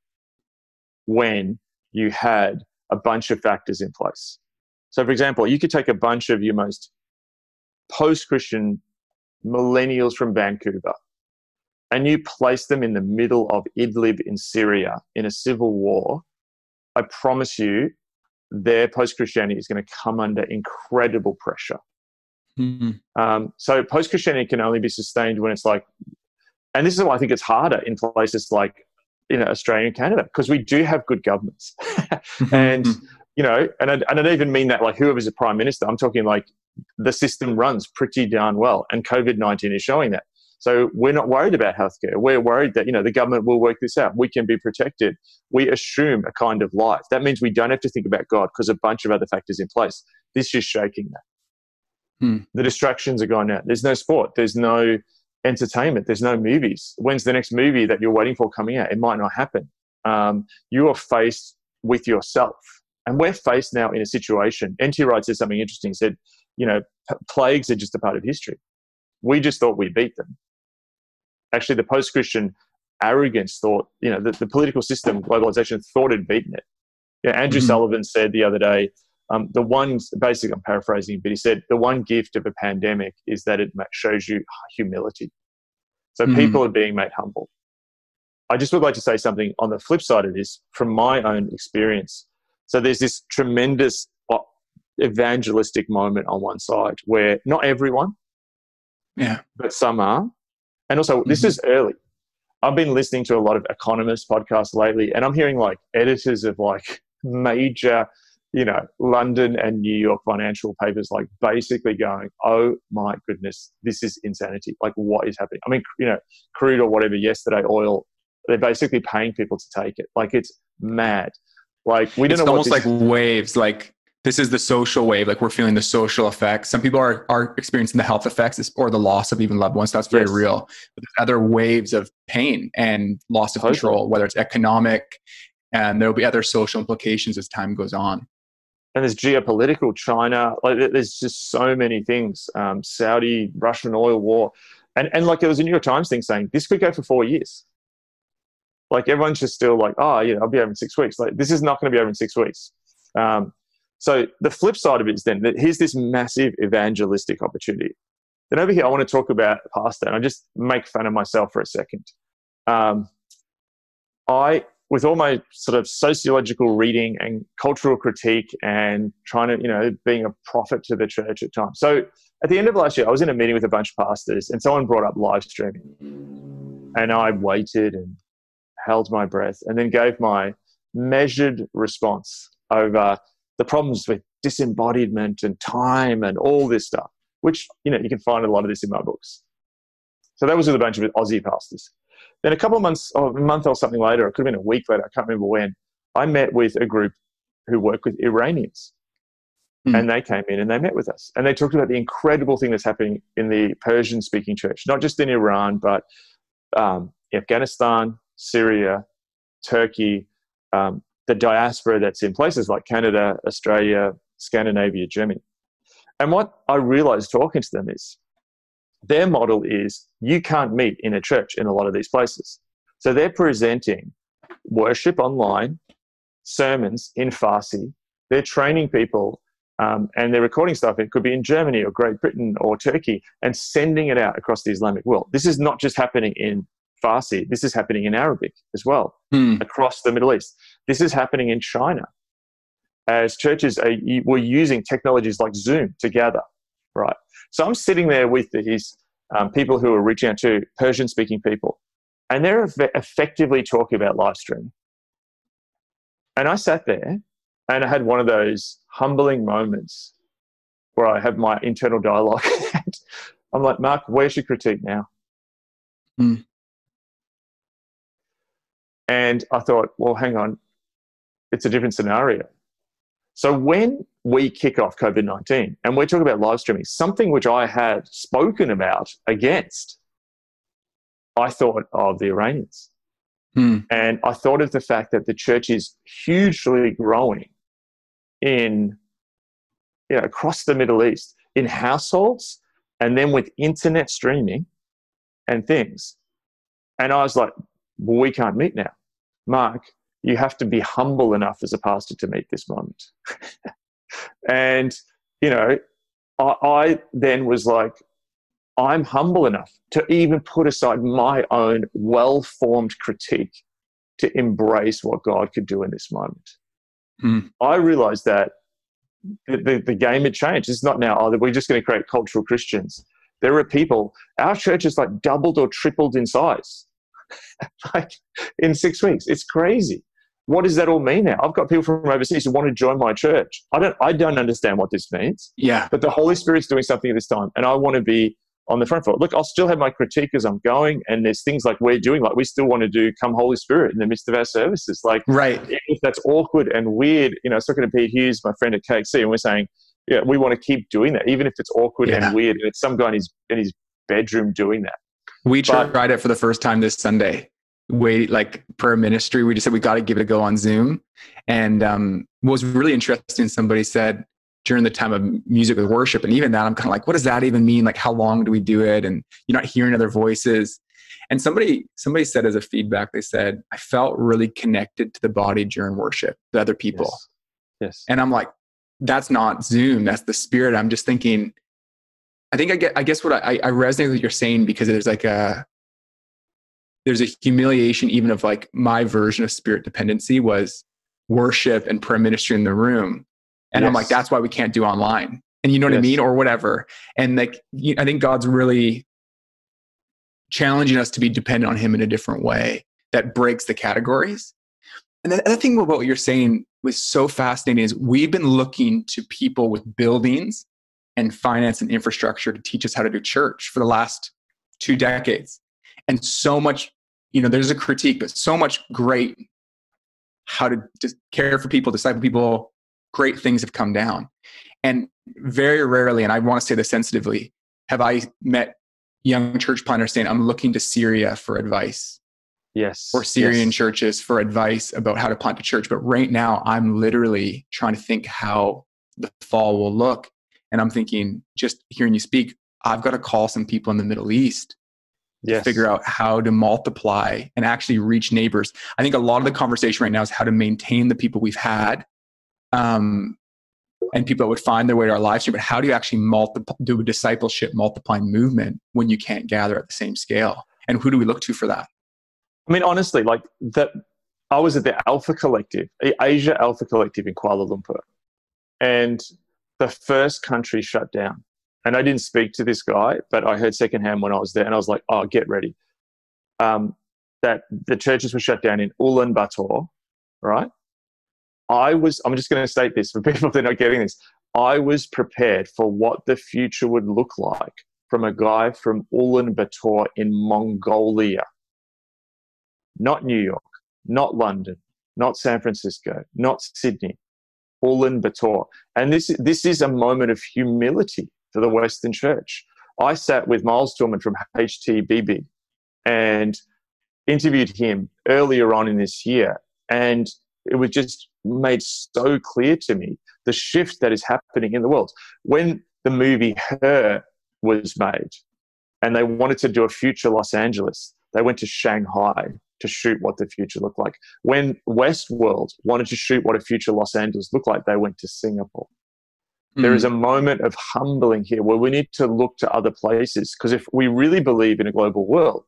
when you had a bunch of factors in place. So, for example, you could take a bunch of your most post Christian millennials from Vancouver and you place them in the middle of Idlib in Syria in a civil war. I promise you, their post Christianity is going to come under incredible pressure. Mm-hmm. Um, so, post Christianity can only be sustained when it's like, and this is why I think it's harder in places like you know Australia and Canada because we do have good governments, and you know, and I, and I don't even mean that like whoever's a prime minister. I'm talking like the system runs pretty darn well, and COVID nineteen is showing that. So we're not worried about healthcare. We're worried that you know the government will work this out. We can be protected. We assume a kind of life. That means we don't have to think about God because a bunch of other factors in place. This is shaking that. Hmm. The distractions are gone out. There's no sport. There's no entertainment. There's no movies. When's the next movie that you're waiting for coming out? It might not happen. Um, you are faced with yourself. And we're faced now in a situation. N.T. Wright said something interesting. He said, you know, plagues are just a part of history. We just thought we beat them. Actually, the post Christian arrogance thought, you know, the, the, political system, globalization, thought had beaten it. Yeah, Andrew mm-hmm. Sullivan said the other day, um, the one, basically, I'm paraphrasing, but he said the one gift of a pandemic is that it shows you humility. So mm. people are being made humble. I just would like to say something on the flip side of this from my own experience. So there's this tremendous uh, evangelistic moment on one side where not everyone, yeah, but some are. And also, mm-hmm. this is early. I've been listening to a lot of economist podcasts lately, and I'm hearing like editors of like major you know, London and New York financial papers, like basically going, oh my goodness, this is insanity. Like, what is happening? I mean, you know, crude or whatever yesterday, oil, they're basically paying people to take it. Like, it's mad. Like, we didn't. it's almost like waves. Like, this is the social wave. Like, we're feeling the social effects. Some people are, are experiencing the health effects or the loss of even loved ones. That's very yes. real. But there's other waves of pain and loss of totally. control, whether it's economic, and there'll be other social implications as time goes on and there's geopolitical China. Like there's just so many things. Um, Saudi Russian oil war, and and like there was a New York Times thing saying this could go for four years. Like everyone's just still like, oh, yeah, I'll be over in six weeks. Like this is not going to be over in six weeks. Um, so the flip side of it is then that here's this massive evangelistic opportunity. Then over here, I want to talk about pastor, and I just make fun of myself for a second. Um, I with all my sort of sociological reading and cultural critique and trying to, you know, being a prophet to the church at times. So at the end of last year, I was in a meeting with a bunch of pastors and someone brought up live streaming. And I waited and held my breath and then gave my measured response over the problems with disembodiment and time and all this stuff, which, you know, you can find a lot of this in my books. So that was with a bunch of Aussie pastors. Then a couple of months, or a month or something later, it could have been a week later, I can't remember when, I met with a group who work with Iranians. Mm. And they came in and they met with us. And they talked about the incredible thing that's happening in the Persian speaking church, not just in Iran, but um, Afghanistan, Syria, Turkey, um, the diaspora that's in places like Canada, Australia, Scandinavia, Germany. And what I realized talking to them is their model is you can't meet in a church in a lot of these places. So they're presenting worship online, sermons in Farsi. They're training people um, and they're recording stuff. It could be in Germany or Great Britain or Turkey and sending it out across the Islamic world. This is not just happening in Farsi, this is happening in Arabic as well, hmm. across the Middle East. This is happening in China as churches are, were using technologies like Zoom to gather, right? So I'm sitting there with these um, people who are reaching out to Persian speaking people, and they're effectively talking about live stream. And I sat there and I had one of those humbling moments where I have my internal dialogue. I'm like, Mark, where's your critique now? Mm. And I thought, well, hang on, it's a different scenario. So when we kick off COVID 19 and we're talking about live streaming, something which I had spoken about against, I thought of the Iranians. Hmm. And I thought of the fact that the church is hugely growing in, you know, across the Middle East in households and then with internet streaming and things. And I was like, well, we can't meet now. Mark, you have to be humble enough as a pastor to meet this moment. and, you know, I, I then was like, I'm humble enough to even put aside my own well formed critique to embrace what God could do in this moment. Mm. I realized that the, the, the, game had changed. It's not now, oh, we're just going to create cultural Christians. There are people, our church is like doubled or tripled in size, like in six weeks. It's crazy. What does that all mean now? I've got people from overseas who want to join my church. I don't, I don't understand what this means. Yeah. But the Holy Spirit's doing something at this time, and I want to be on the front foot. Look, I'll still have my critique as I'm going, and there's things like we're doing, like we still want to do "Come Holy Spirit" in the midst of our services. Like, right? If that's awkward and weird, you know, I was talking to Pete Hughes, my friend at KXC, and we're saying, yeah, we want to keep doing that, even if it's awkward yeah. and weird, and it's some guy in his in his bedroom doing that. We but, tried it for the first time this Sunday. Wait, like prayer ministry, we just said we got to give it a go on Zoom, and um, what was really interesting. Somebody said during the time of music with worship. And even that, I'm kind of like, what does that even mean? Like, how long do we do it? And you're not hearing other voices. And somebody, somebody said as a feedback, they said, I felt really connected to the body during worship, the other people. Yes. yes. And I'm like, that's not Zoom. That's the spirit. I'm just thinking, I think I get, I guess what I, I resonate with what you're saying because there's like a, there's a humiliation even of like my version of spirit dependency was worship and prayer ministry in the room and yes. I'm like, that's why we can't do online. And you know what yes. I mean? Or whatever. And like, I think God's really challenging us to be dependent on Him in a different way that breaks the categories. And the other thing about what you're saying was so fascinating is we've been looking to people with buildings and finance and infrastructure to teach us how to do church for the last two decades. And so much, you know, there's a critique, but so much great how to just care for people, disciple people, great things have come down. And very rarely, and I want to say this sensitively, have I met young church planners saying, I'm looking to Syria for advice. Yes. Or Syrian yes. churches for advice about how to plant a church. But right now, I'm literally trying to think how the fall will look. And I'm thinking, just hearing you speak, I've got to call some people in the Middle East yes. to figure out how to multiply and actually reach neighbors. I think a lot of the conversation right now is how to maintain the people we've had um, and people that would find their way to our live stream. But how do you actually multiply, do a discipleship multiplying movement when you can't gather at the same scale? And who do we look to for that? I mean, honestly, like that. I was at the Alpha Collective, Asia Alpha Collective in Kuala Lumpur, and the first country shut down. And I didn't speak to this guy, but I heard secondhand when I was there, and I was like, "Oh, get ready." Um, that the churches were shut down in Ulaanbaatar, right? I was, I'm just going to state this for people that are not getting this. I was prepared for what the future would look like from a guy from Ulaanbaatar in Mongolia. Not New York, not London, not San Francisco, not Sydney, Ulaanbaatar. And this, this is a moment of humility for the Western Church. I sat with Miles Toulmin from HTBB and interviewed him earlier on in this year. And it was just made so clear to me the shift that is happening in the world. When the movie Her was made and they wanted to do a future Los Angeles, they went to Shanghai to shoot what the future looked like. When Westworld wanted to shoot what a future Los Angeles looked like, they went to Singapore. Mm. There is a moment of humbling here where we need to look to other places because if we really believe in a global world,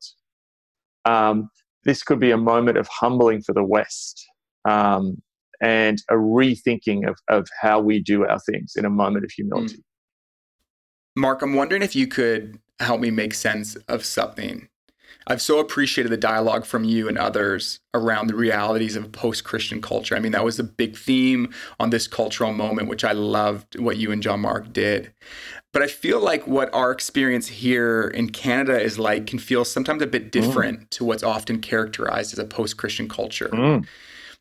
um, this could be a moment of humbling for the West um, and a rethinking of, of how we do our things in a moment of humility. Mm. Mark, I'm wondering if you could help me make sense of something. I've so appreciated the dialogue from you and others around the realities of post Christian culture. I mean, that was a big theme on this cultural moment, which I loved what you and John Mark did. But I feel like what our experience here in Canada is like can feel sometimes a bit mm. different mm. to what's often characterized as a post Christian culture. Mm.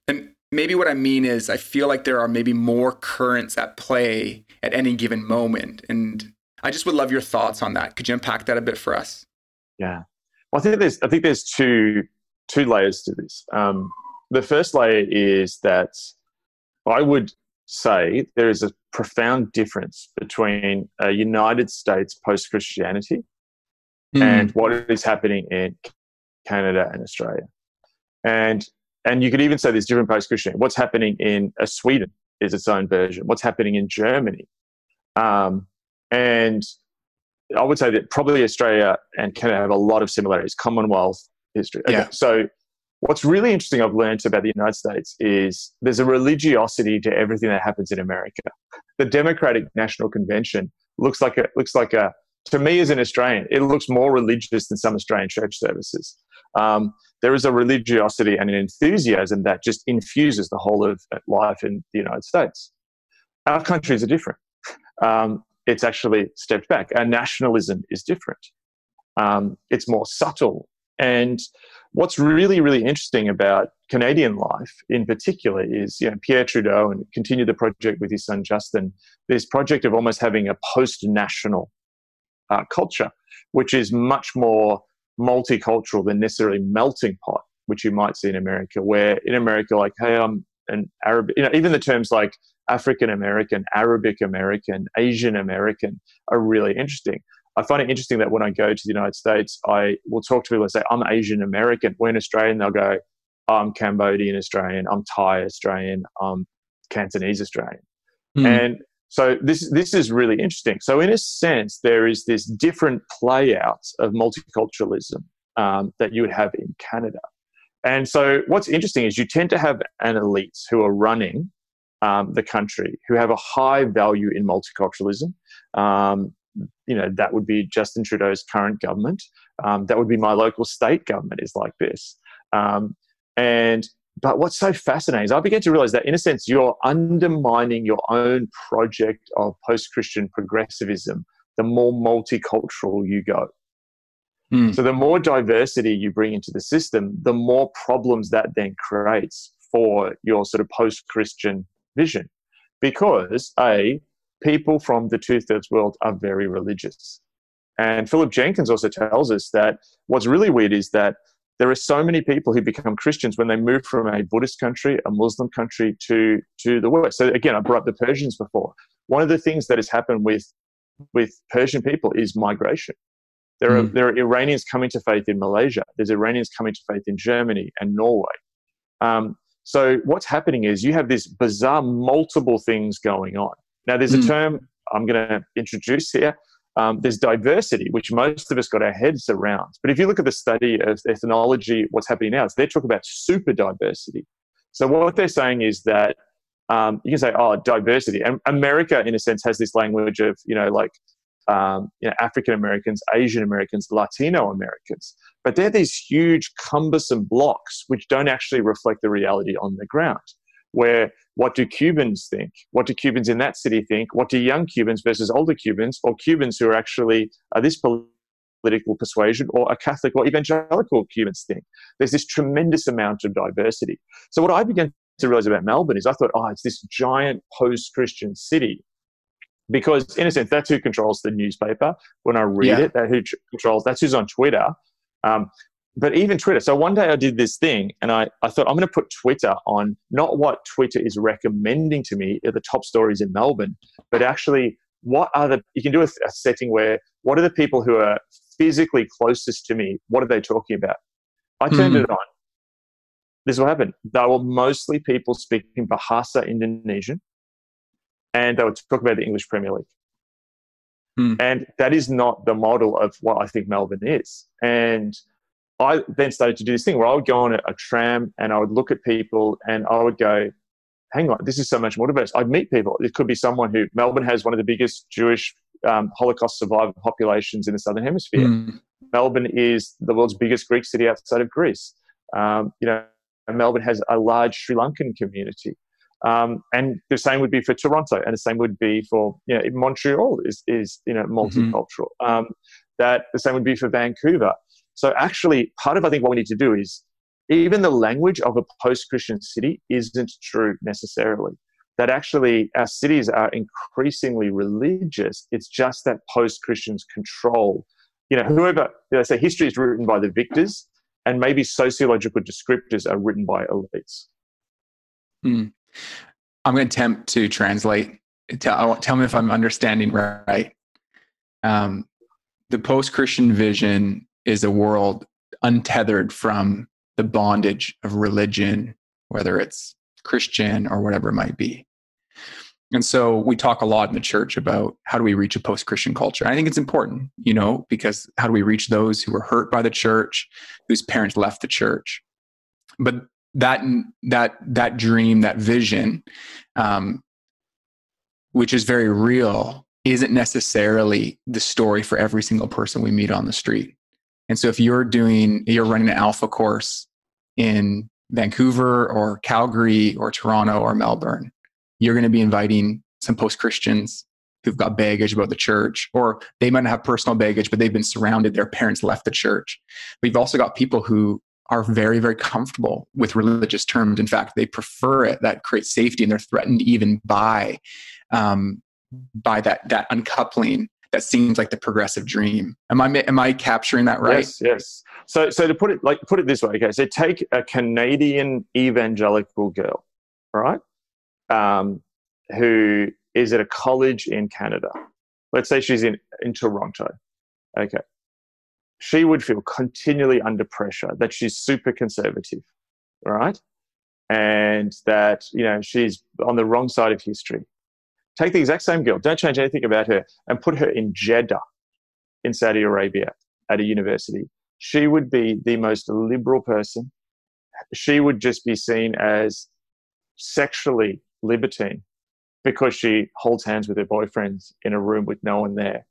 And maybe what I mean is I feel like there are maybe more currents at play at any given moment. And I just would love your thoughts on that. Could you unpack that a bit for us? Yeah. I think there's I think there's two two layers to this. Um, the first layer is that I would say there is a profound difference between a United States post Christianity mm. and what is happening in Canada and Australia. And and you could even say there's different post Christianity. What's happening in uh, Sweden is its own version. What's happening in Germany, um, and I would say that probably Australia and Canada have a lot of similarities. Commonwealth history. Okay, Yeah. So what's really interesting I've learned about the United States is there's a religiosity to everything that happens in America. The Democratic National Convention looks like a looks like a to me as an Australian, it looks more religious than some Australian church services. Um, there is a religiosity and an enthusiasm that just infuses the whole of life in the United States. Our countries are different. Um, it's actually stepped back. Our nationalism is different. Um, it's more subtle. And what's really, really interesting about Canadian life in particular is, you know, Pierre Trudeau and continue the project with his son Justin, this project of almost having a post-national uh, culture, which is much more multicultural than necessarily melting pot, which you might see in America, where in America, like, hey, I'm an Arab, you know, even the terms like African American, Arabic American, Asian American are really interesting. I find it interesting that when I go to the United States, I will talk to people and say, I'm Asian American. When Australian, they'll go, I'm Cambodian Australian, I'm Thai Australian, I'm Cantonese Australian. Hmm. And so this this is really interesting. So in a sense, there is this different play out of multiculturalism um, that you would have in Canada. And so what's interesting is you tend to have an elite who are running um, the country who have a high value in multiculturalism. Um, you know that would be Justin Trudeau's current government. Um, that would be my local state government is like this. Um, and but what's so fascinating is I began to realize that, in a sense, you're undermining your own project of post Christian progressivism the more multicultural you go. Hmm. So, the more diversity you bring into the system, the more problems that then creates for your sort of post Christian vision. Because, A, people from the two thirds world are very religious. And Philip Jenkins also tells us that what's really weird is that there are so many people who become Christians when they move from a Buddhist country, a Muslim country to to the West. So again, I brought up the Persians before. One of the things that has happened with with Persian people is migration. There are Mm. there are Iranians coming to faith in Malaysia. There's Iranians coming to faith in Germany and Norway. Um, so what's happening is you have this bizarre multiple things going on. Now there's a Mm. term I'm going to introduce here. Um, there's diversity, which most of us got our heads around. But if you look at the study of ethnology, what's happening now is they talk about super diversity. So what they're saying is that um, you can say, oh, diversity. And America, in a sense, has this language of, you know, like um, you know, African Americans, Asian Americans, Latino Americans. But they're these huge, cumbersome blocks which don't actually reflect the reality on the ground. Where what do Cubans think? What do Cubans in that city think? What do young Cubans versus older Cubans, or Cubans who are actually are this political persuasion, or a Catholic or evangelical Cubans think? There's this tremendous amount of diversity. So what I began to realize about Melbourne is I thought, oh, it's this giant post-Christian city because in a sense that's who controls the newspaper when i read Yeah. it that who controls that's who's on twitter um, but even twitter so one day i did this thing and i, I thought i'm going to put twitter on not what twitter is recommending to me are the top stories in melbourne but actually what are the you can do a, a setting where what are the people who are physically closest to me what are they talking about i turned Hmm. it on this is what happened they were mostly people speaking bahasa indonesian and they were talking about the English Premier League. Hmm. And that is not the model of what I think Melbourne is. And I then started to do this thing where I would go on a, a tram and I would look at people and I would go, hang on, this is so much more diverse. I'd meet people. It could be someone who, Melbourne has one of the biggest Jewish um, Holocaust survivor populations in the Southern Hemisphere. Hmm. Melbourne is the world's biggest Greek city outside of Greece. Um, you know, Melbourne has a large Sri Lankan community. Um, and the same would be for Toronto, and the same would be for you know Montreal is is you know multicultural. Um, that the same would be for Vancouver. So actually, part of I think what we need to do is even the language of a post-Christian city isn't true necessarily. That actually our cities are increasingly religious. It's just that post-Christians control. You know, whoever you know, say history is written by the victors, and maybe sociological descriptors are written by elites. Hmm. I'm going to attempt to translate. Tell, tell me if I'm understanding right. Um, the post Christian vision is a world untethered from the bondage of religion, whether it's Christian or whatever it might be. And so we talk a lot in the church about how do we reach a post Christian culture. I think it's important, you know, because how do we reach those who were hurt by the church, whose parents left the church? But that that that dream, that vision, um, which is very real, isn't necessarily the story for every single person we meet on the street. And so if you're doing, you're running an alpha course in Vancouver or Calgary or Toronto or Melbourne, you're going to be inviting some post Christians who've got baggage about the church, or they might not have personal baggage, but they've been surrounded, their parents left the church. We've also got people who are very, very comfortable with religious terms. In fact, they prefer it. That creates safety, and they're threatened even by um, by that that uncoupling that seems like the progressive dream. Am I am I capturing that right? Yes, yes. So so to put it like put it this way, okay. So take a Canadian evangelical girl, right, um, who is at a college in Canada. Let's say she's in in Toronto. Okay. She would feel continually under pressure that she's super conservative, right? And that, you know, she's on the wrong side of history Take the exact same girl, don't change anything about her, and put her in Jeddah in Saudi Arabia at a university. She would be the most liberal person. She would just be seen as sexually libertine because she holds hands with her boyfriends in a room with no one there.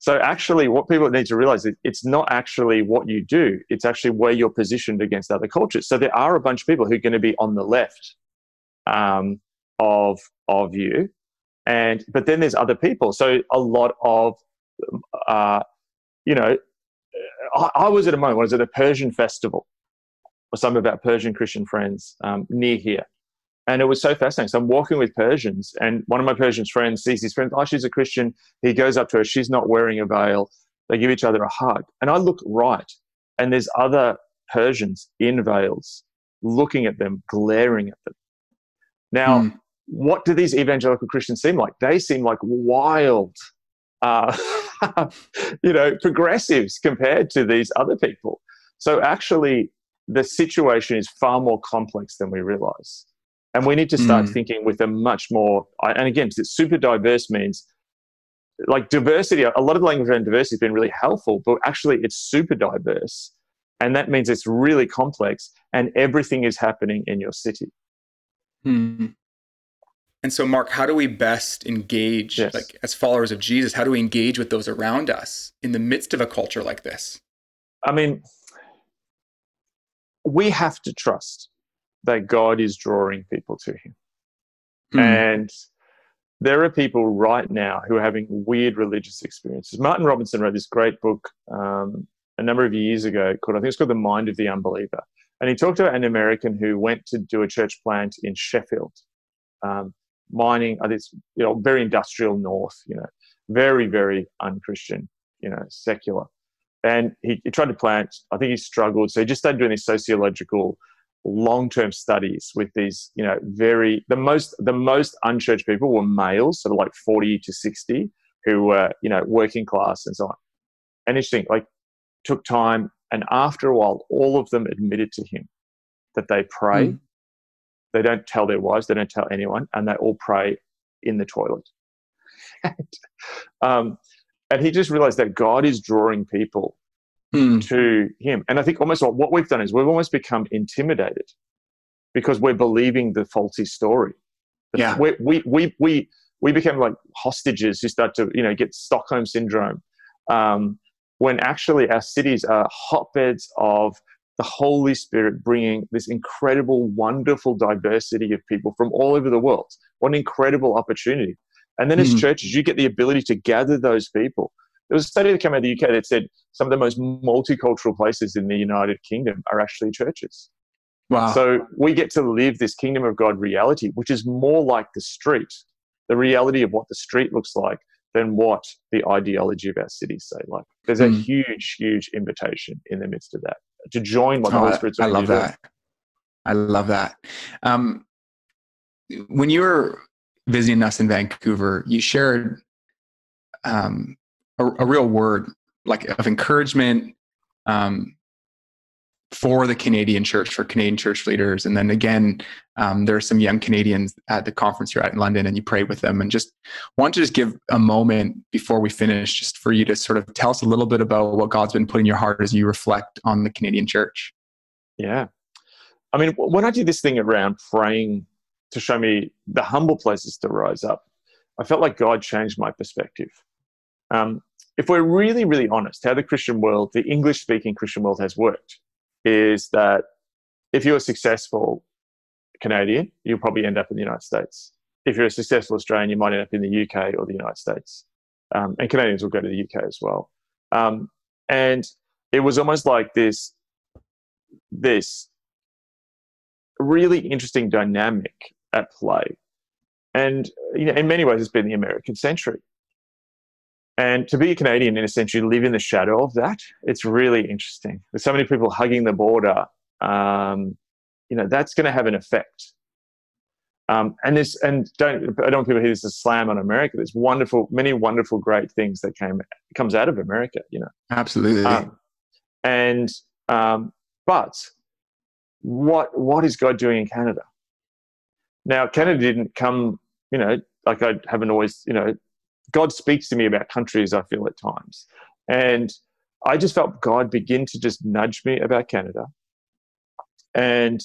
So actually, what people need to realize is it's not actually what you do; it's actually where you're positioned against other cultures. So there are a bunch of people who are going to be on the left um, of of you, and but then there's other people. So a lot of uh, you know I, I, was at a moment was at a persian festival? With some of our persian christian friends um, near here and it was so fascinating. So i'm walking with persians and one of my persian friends sees his friend oh she's a christian. He goes up to her. She's not wearing a veil. They give each other a hug. And i look right and there's other persians in veils looking at them glaring at them. Now mm what do these evangelical Christians seem like? They seem like wild, uh, you know, progressives compared to these other people. So actually, the situation is far more complex than we realize. And we need to start mm. thinking with a much more, and again, super diverse means like diversity, a lot of the language around diversity has been really helpful, but actually it's super diverse. And that means it's really complex and everything is happening in your city. Hmm. And so, Mark, how do we best engage, yes. like as followers of Jesus, how do we engage with those around us in the midst of a culture like this? I mean, we have to trust that God is drawing people to Him. Hmm. And there are people right now who are having weird religious experiences. Martin Robinson wrote this great book um, a number of years ago called, I think it's called The Mind of the Unbeliever. And he talked about an American who went to do a church plant in Sheffield. Um, mining, uh, this you know very industrial north, you know, very very unchristian, you know, secular. And he, he tried to plant. I think he struggled, so he just started doing these sociological long-term studies with these, you know, very the most the most unchurched people were males, sort of like forty to sixty, who were you know working class and so on. And interesting, like took time, and after a while, all of them admitted to him that they pray. Mm they don't tell their wives, they don't tell anyone, and they all pray in the toilet. and, um, and he just realized that God is drawing people hmm. to him. And I think almost what we've done is we've almost become intimidated because we're believing the faulty story. Yeah. We, we, we, we, we became like hostages who start to, you know, get Stockholm syndrome. Um, when actually our cities are hotbeds of the Holy Spirit bringing this incredible, wonderful diversity of people from all over the world. What an incredible opportunity. And then mm-hmm. as churches, you get the ability to gather those people. There was a study that came out of the UK that said some of the most multicultural places in the United Kingdom are actually churches. Wow. So we get to live this kingdom of God reality, which is more like the street, the reality of what the street looks like than what the ideology of our cities say. Like there's mm. a huge, huge invitation in the midst of that to join what the oh, Holy Spirit's I, I love that. I love that. Um, when you were visiting us in Vancouver, you shared um, a, a, real word like of encouragement, um, for the Canadian church, for Canadian church leaders. And then again, um, there are some young Canadians at the conference at in London and you pray with them. And just want to just give a moment before we finish, just for you to sort of tell us a little bit about what God's been putting in your heart as you reflect on the Canadian church. Yeah. I mean, when I did this thing around praying to show me the humble places to rise up, I felt like God changed my perspective. Um, if we're really, really honest, how the Christian world, the English speaking Christian world has worked is that if you're a successful Canadian, you'll probably end up in the United States. If you're a successful Australian, you might end up in the UK or the United States. Um, and Canadians will go to the UK as well. Um, and it was almost like this, this really interesting dynamic at play. And you know, in many ways, it's been the American century. And to be a Canadian, in a sense, you live in the shadow of that. It's really interesting. There's so many people hugging the border. Um, you know, that's going to have an effect. Um, and this, and don't I don't want people to hear this as slam on America. There's wonderful, many wonderful, great things that came comes out of America. You know, absolutely. Um, and um, but what what is God doing in Canada? Now, Canada didn't come. You know, like I haven't always. You know, God speaks to me about countries, I feel at times. And I just felt God begin to just nudge me about Canada. And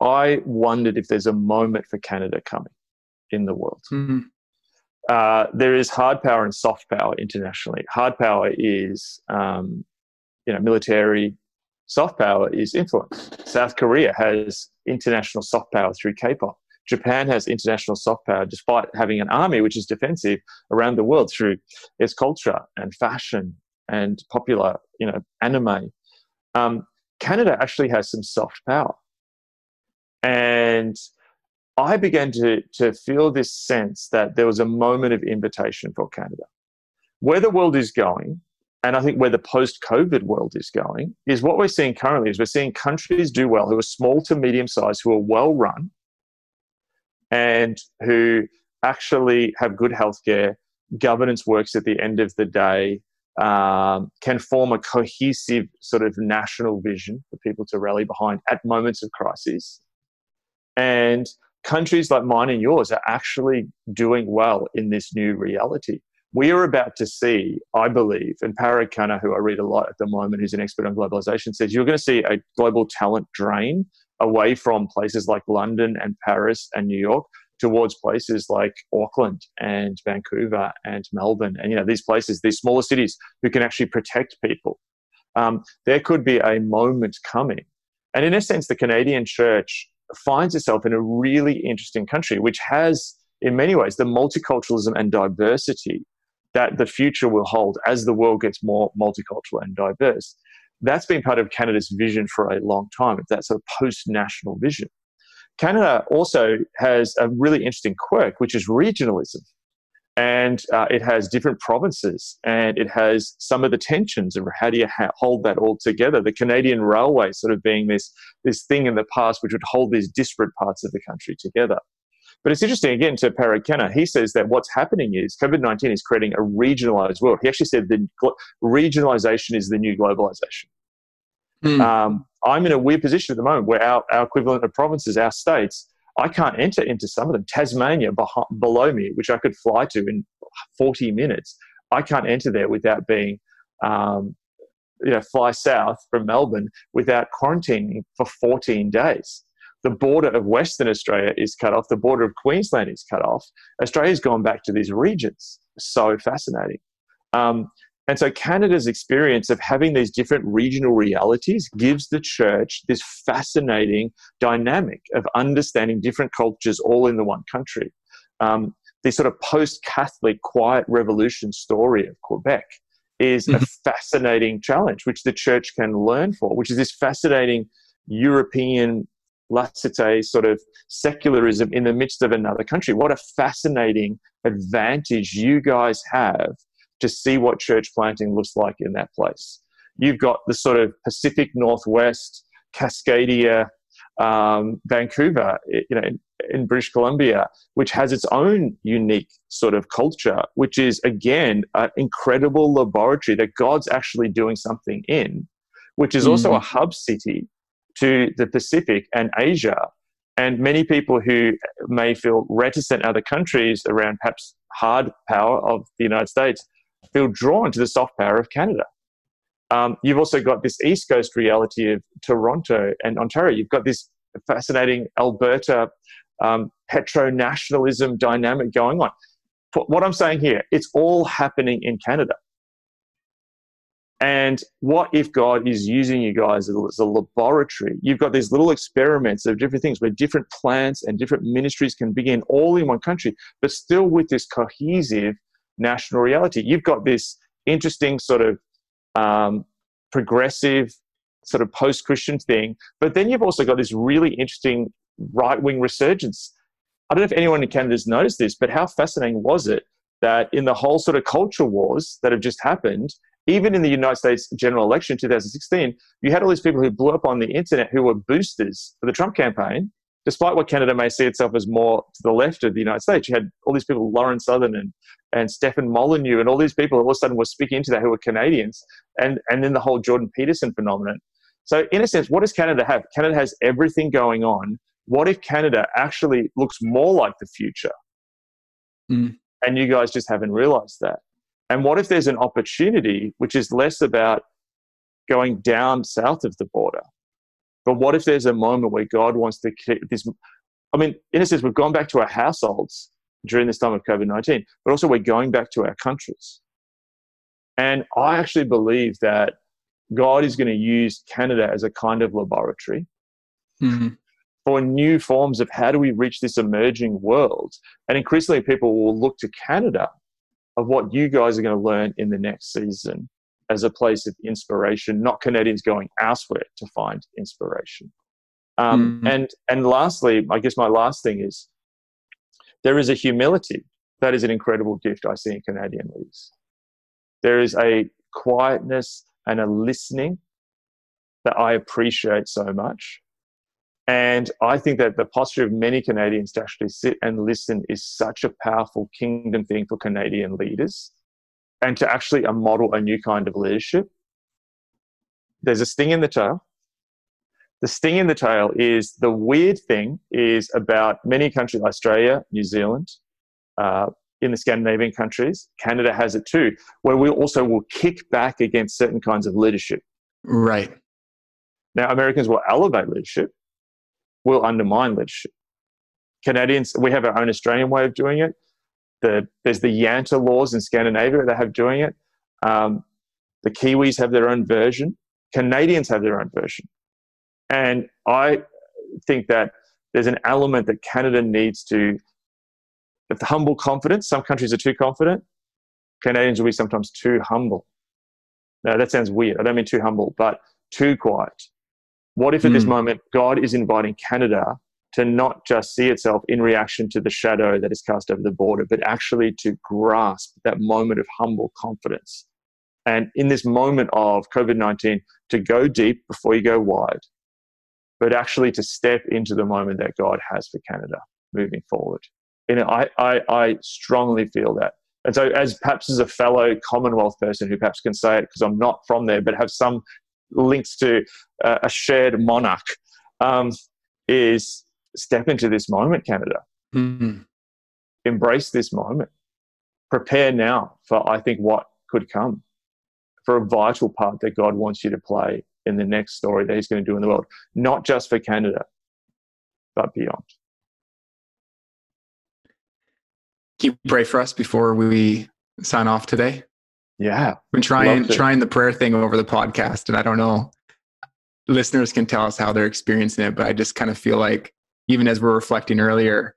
I wondered if there's a moment for Canada coming in the world. Mm-hmm. Uh, there is hard power and soft power internationally. Hard power is, um, you know, military. Soft power is influence. South Korea has international soft power through K-pop. Japan has international soft power despite having an army which is defensive around the world through its culture and fashion and popular, you know, anime. Um, Canada actually has some soft power. And I began to, to feel this sense that there was a moment of invitation for Canada. Where the world is going, and I think where the post COVID world is going, is what we're seeing currently is we're seeing countries do well who are small to medium sized, who are well run, and who actually have good healthcare. Governance works at the end of the day, um, can form a cohesive sort of national vision for people to rally behind at moments of crisis. And countries like mine and yours are actually doing well in this new reality. We are about to see, I believe, and Parag Khanna, who I read a lot at the moment, who's an expert on globalization, says you're going to see a global talent drain away from places like London and Paris and New York towards places like Auckland and Vancouver and Melbourne and you know these places, these smaller cities who can actually protect people. Um, there could be a moment coming, and in a sense, the Canadian Church finds itself in a really interesting country, which has, in many ways, the multiculturalism and diversity that the future will hold as the world gets more multicultural and diverse that's been part of Canada's vision for a long time. It's that sort of post national vision. Canada also has a really interesting quirk, which is regionalism. And uh, it has different provinces and it has some of the tensions of how do you ha- hold that all together. The Canadian Railway sort of being this, this thing in the past which would hold these disparate parts of the country together. But it's interesting, again, to Parag Khanna, he says that what's happening is COVID 19 is creating a regionalized world. He actually said that regionalization is the new globalization. Mm. Um, I'm in a weird position at the moment where our, our equivalent of provinces, our states, I can't enter into some of them. Tasmania behind, below me, which I could fly to in 40 minutes, I can't enter there without being, um, you know, fly south from Melbourne without quarantining for 14 days the border of Western Australia is cut off, the border of Queensland is cut off. Australia's gone back to these regions. So fascinating. Um, and so Canada's experience of having these different regional realities gives the church this fascinating dynamic of understanding different cultures all in the one country. Um, the sort of post Catholic quiet revolution story of Quebec is a mm-hmm. fascinating challenge, which the church can learn for, which is this fascinating European laissez sort of secularism in the midst of another country. What a fascinating advantage you guys have to see what church planting looks like in that place. You've got the sort of Pacific Northwest, Cascadia, um, Vancouver, you know, in, in British Columbia, which has its own unique sort of culture, which is again an incredible laboratory that God's actually doing something in, which is also mm. a hub city to the Pacific and Asia. And many people who may feel reticent other countries around perhaps hard power of the United States feel drawn to the soft power of Canada. Um, you've also got this East Coast reality of Toronto and Ontario. You've got this fascinating Alberta um, petro nationalism dynamic going on. What I'm saying here, it's all happening in Canada. And what if God is using you guys as a laboratory? You've got these little experiments of different things where different plants and different ministries can begin all in one country, but still with this cohesive national reality. You've got this interesting sort of um, progressive, sort of post Christian thing, but then you've also got this really interesting right wing resurgence. I don't know if anyone in Canada has noticed this, but how fascinating was it that in the whole sort of culture wars that have just happened, even in the United States general election in 2016, you had all these people who blew up on the internet who were boosters for the Trump campaign, despite what Canada may see itself as more to the left of the United States. You had all these people, Lauren Southern and, and Stefan Molyneux, and all these people all of a sudden were speaking into that who were Canadians, and, and then the whole Jordan Peterson phenomenon. So, in a sense, what does Canada have? Canada has everything going on. What if Canada actually looks more like the future? Mm. And you guys just haven't realized that. And what if there's an opportunity which is less about going down south of the border? But what if there's a moment where God wants to keep this? I mean, in a sense, we've gone back to our households during this time of COVID 19, but also we're going back to our countries. And I actually believe that God is going to use Canada as a kind of laboratory mm-hmm. for new forms of how do we reach this emerging world. And increasingly, people will look to Canada of what you guys are going to learn in the next season as a place of inspiration, not Canadians going elsewhere to find inspiration. Um, mm-hmm. And and lastly, I guess my last thing is there is a humility that is an incredible gift I see in Canadian leaders. There is a quietness and a listening that I appreciate so much. And I think that the posture of many Canadians to actually sit and listen is such a powerful kingdom thing for Canadian leaders and to actually model a new kind of leadership. There's a sting in the tail. The sting in the tail is the weird thing is about many countries, Australia, New Zealand, uh, in the Scandinavian countries, Canada has it too, where we also will kick back against certain kinds of leadership. Right. Now, Americans will elevate leadership, will undermine leadership. Canadians, we have our own Australian way of doing it. The, there's the Jante laws in Scandinavia that have doing it. Um, the Kiwis have their own version. Canadians have their own version. And I think that there's an element that Canada needs to, with humble confidence, some countries are too confident. Canadians will be sometimes too humble. Now, that sounds weird. I don't mean too humble, but too quiet. What if at mm. this hmm. moment God is inviting Canada to not just see itself in reaction to the shadow that is cast over the border, but actually to grasp that moment of humble confidence? And in this moment of COVID 19, to go deep before you go wide, but actually to step into the moment that God has for Canada moving forward. And I, I, I strongly feel that. And so, as perhaps as a fellow Commonwealth person who perhaps can say it because I'm not from there, but have some links to uh, a shared monarch, um, is step into this moment, Canada. Mm-hmm. Embrace this moment. Prepare now for, I think, what could come, for a vital part that God wants you to play in the next story that He's going to do in the world, not just for Canada, but beyond. Can you pray for us before we sign off today? Yeah. I've been trying trying the prayer thing over the podcast, and I don't know. Listeners can tell us how they're experiencing it, but I just kind of feel like even as we're reflecting earlier,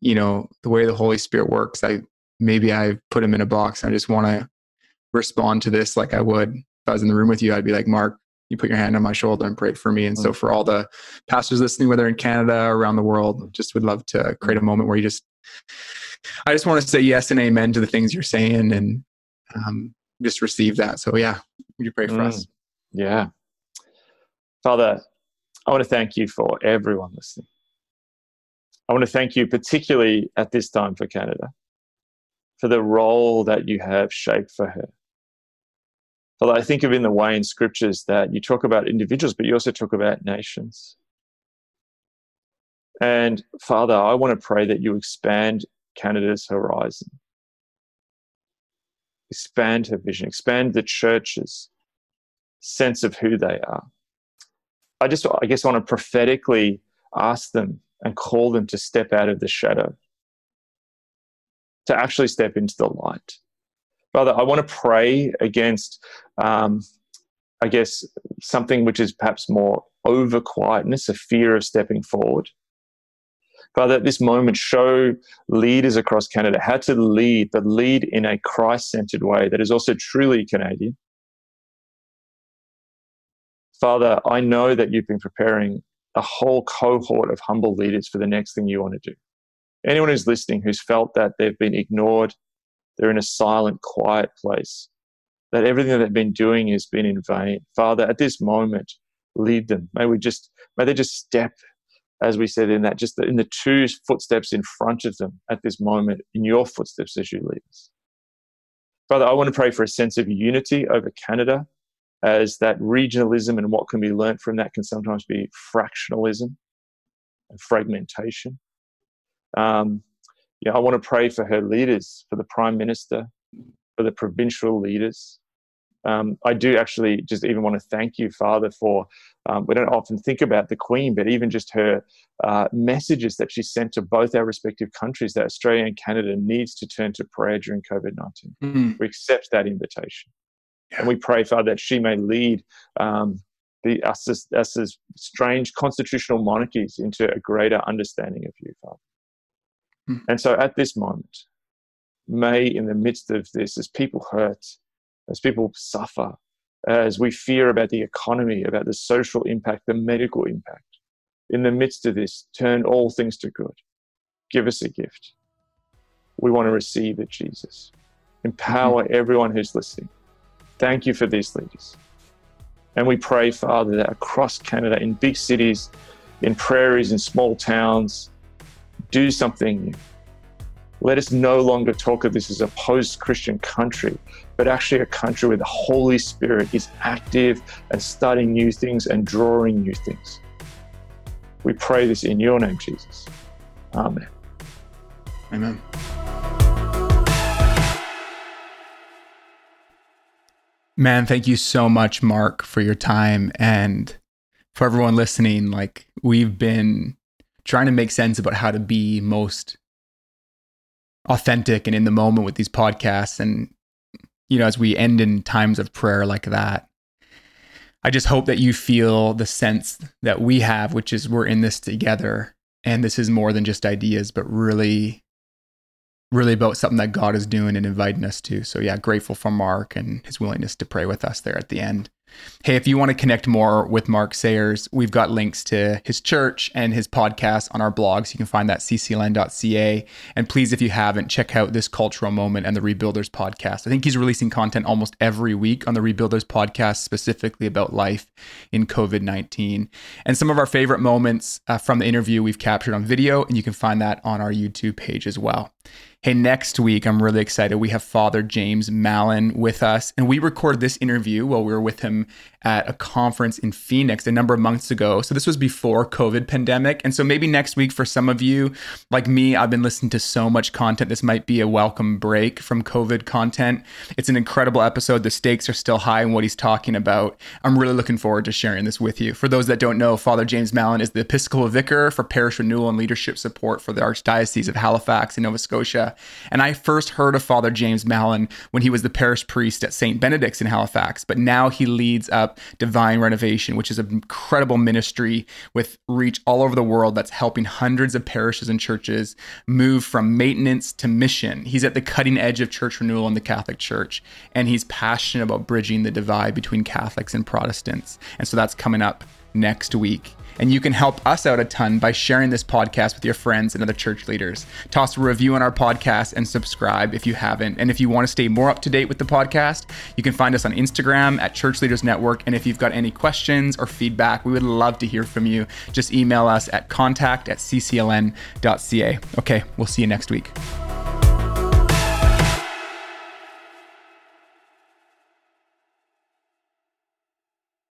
you know, the way the Holy Spirit works, I maybe I put him in a box. I just want to respond to this like I would if I was in the room with you. I'd be like, Mark, you put your hand on my shoulder and pray for me. And so mm. for all the pastors listening, whether in Canada or around the world, just would love to create a moment where you just I just want to say yes and amen to the things you're saying and um, just receive that. So yeah, would you pray for mm, us? Yeah. Father, I want to thank you for everyone listening. I want to thank you particularly at this time for Canada, for the role that you have shaped for her. Father, I think of in the way in scriptures that you talk about individuals, but you also talk about nations. And Father, I want to pray that you expand Canada's horizon, expand her vision, expand the church's sense of who they are. I just, I guess, want to prophetically ask them and call them to step out of the shadow, to actually step into the light. Father, I want to pray against, um, I guess, something which is perhaps more over quietness, a fear of stepping forward. Father, at this moment, show leaders across Canada how to lead, but lead in a Christ centered way that is also truly Canadian. Father, I know that you've been preparing a whole cohort of humble leaders for the next thing you want to do. Anyone who's listening who's felt that they've been ignored, they're in a silent, quiet place, that everything that they've been doing has been in vain. Father, at this moment, lead them. May we just, may they just step, as we said in that, just in the two footsteps in front of them at this moment, in your footsteps as you lead us. Father, I want to pray for a sense of unity over Canada as that regionalism and what can be learnt from that can sometimes be fractionalism and fragmentation. Um, yeah, I want to pray for her leaders, for the Prime Minister, for the provincial leaders. Um, I do actually just even want to thank you, Father, for um, we don't often think about the Queen, but even just her uh, messages that she sent to both our respective countries that Australia and Canada needs to turn to prayer during COVID 19. Mm-hmm. We accept that invitation. Yeah. And we pray, Father, that she may lead um, the, us, as, us as strange constitutional monarchies into a greater understanding of you, Father. Mm. And so at this moment, may in the midst of this, as people hurt, as people suffer, as we fear about the economy, about the social impact, the medical impact, in the midst of this, turn all things to good. Give us a gift. We want to receive it, Jesus. Empower everyone who's listening. Thank you for these leaders. And we pray, Father, that across Canada, in big cities, in prairies, in small towns, do something new. Let us no longer talk of this as a post Christian country, but actually a country where the Holy Spirit is active and studying new things and drawing new things. We pray this in your name, Jesus. Amen. Amen. Man, thank you so much, Mark, for your time and for everyone listening. Like, we've been trying to make sense about how to be most authentic and in the moment with these podcasts. And, you know, as we end in times of prayer like that, I just hope that you feel the sense that we have, which is we're in this together. And this is more than just ideas, but really really about something that God is doing and inviting us to. So yeah, grateful for Mark and his willingness to pray with us there at the end. Hey, if you want to connect more with Mark Sayers, we've got links to his church and his podcast on our blogs. You can find that ccln.ca. And please, if you haven't, check out this cultural moment and the Rebuilders podcast. I think he's releasing content almost every week on the Rebuilders podcast, specifically about life in COVID 19. And some of our favorite moments uh, from the interview we've captured on video, and you can find that on our YouTube page as well. Hey, next week, I'm really excited. We have Father James Mallon with us, and we recorded this interview while we were with him time at a conference in Phoenix a number of months ago. So this was before COVID pandemic. And so maybe next week for some of you, like me, I've been listening to so much content. This might be a welcome break from COVID content. It's an incredible episode. The stakes are still high in what he's talking about. I'm really looking forward to sharing this with you. For those that don't know, Father James Mallon is the Episcopal Vicar for Parish Renewal and Leadership Support for the Archdiocese of Halifax in Nova Scotia. And I first heard of Father James Mallon when he was the parish priest at St. Benedict's in Halifax, but now he leads Divine Renovation, which is an incredible ministry with reach all over the world that's helping hundreds of parishes and churches move from maintenance to mission. He's at the cutting edge of church renewal in the Catholic Church, and he's passionate about bridging the divide between Catholics and Protestants. And so that's coming up next week. And you can help us out a ton by sharing this podcast with your friends and other church leaders. Toss a review on our podcast and subscribe if you haven't. And if you want to stay more up to date with the podcast, you can find us on Instagram at Church Leaders Network. And if you've got any questions or feedback, we would love to hear from you. Just email us at contact at ccln.ca. Okay, we'll see you next week.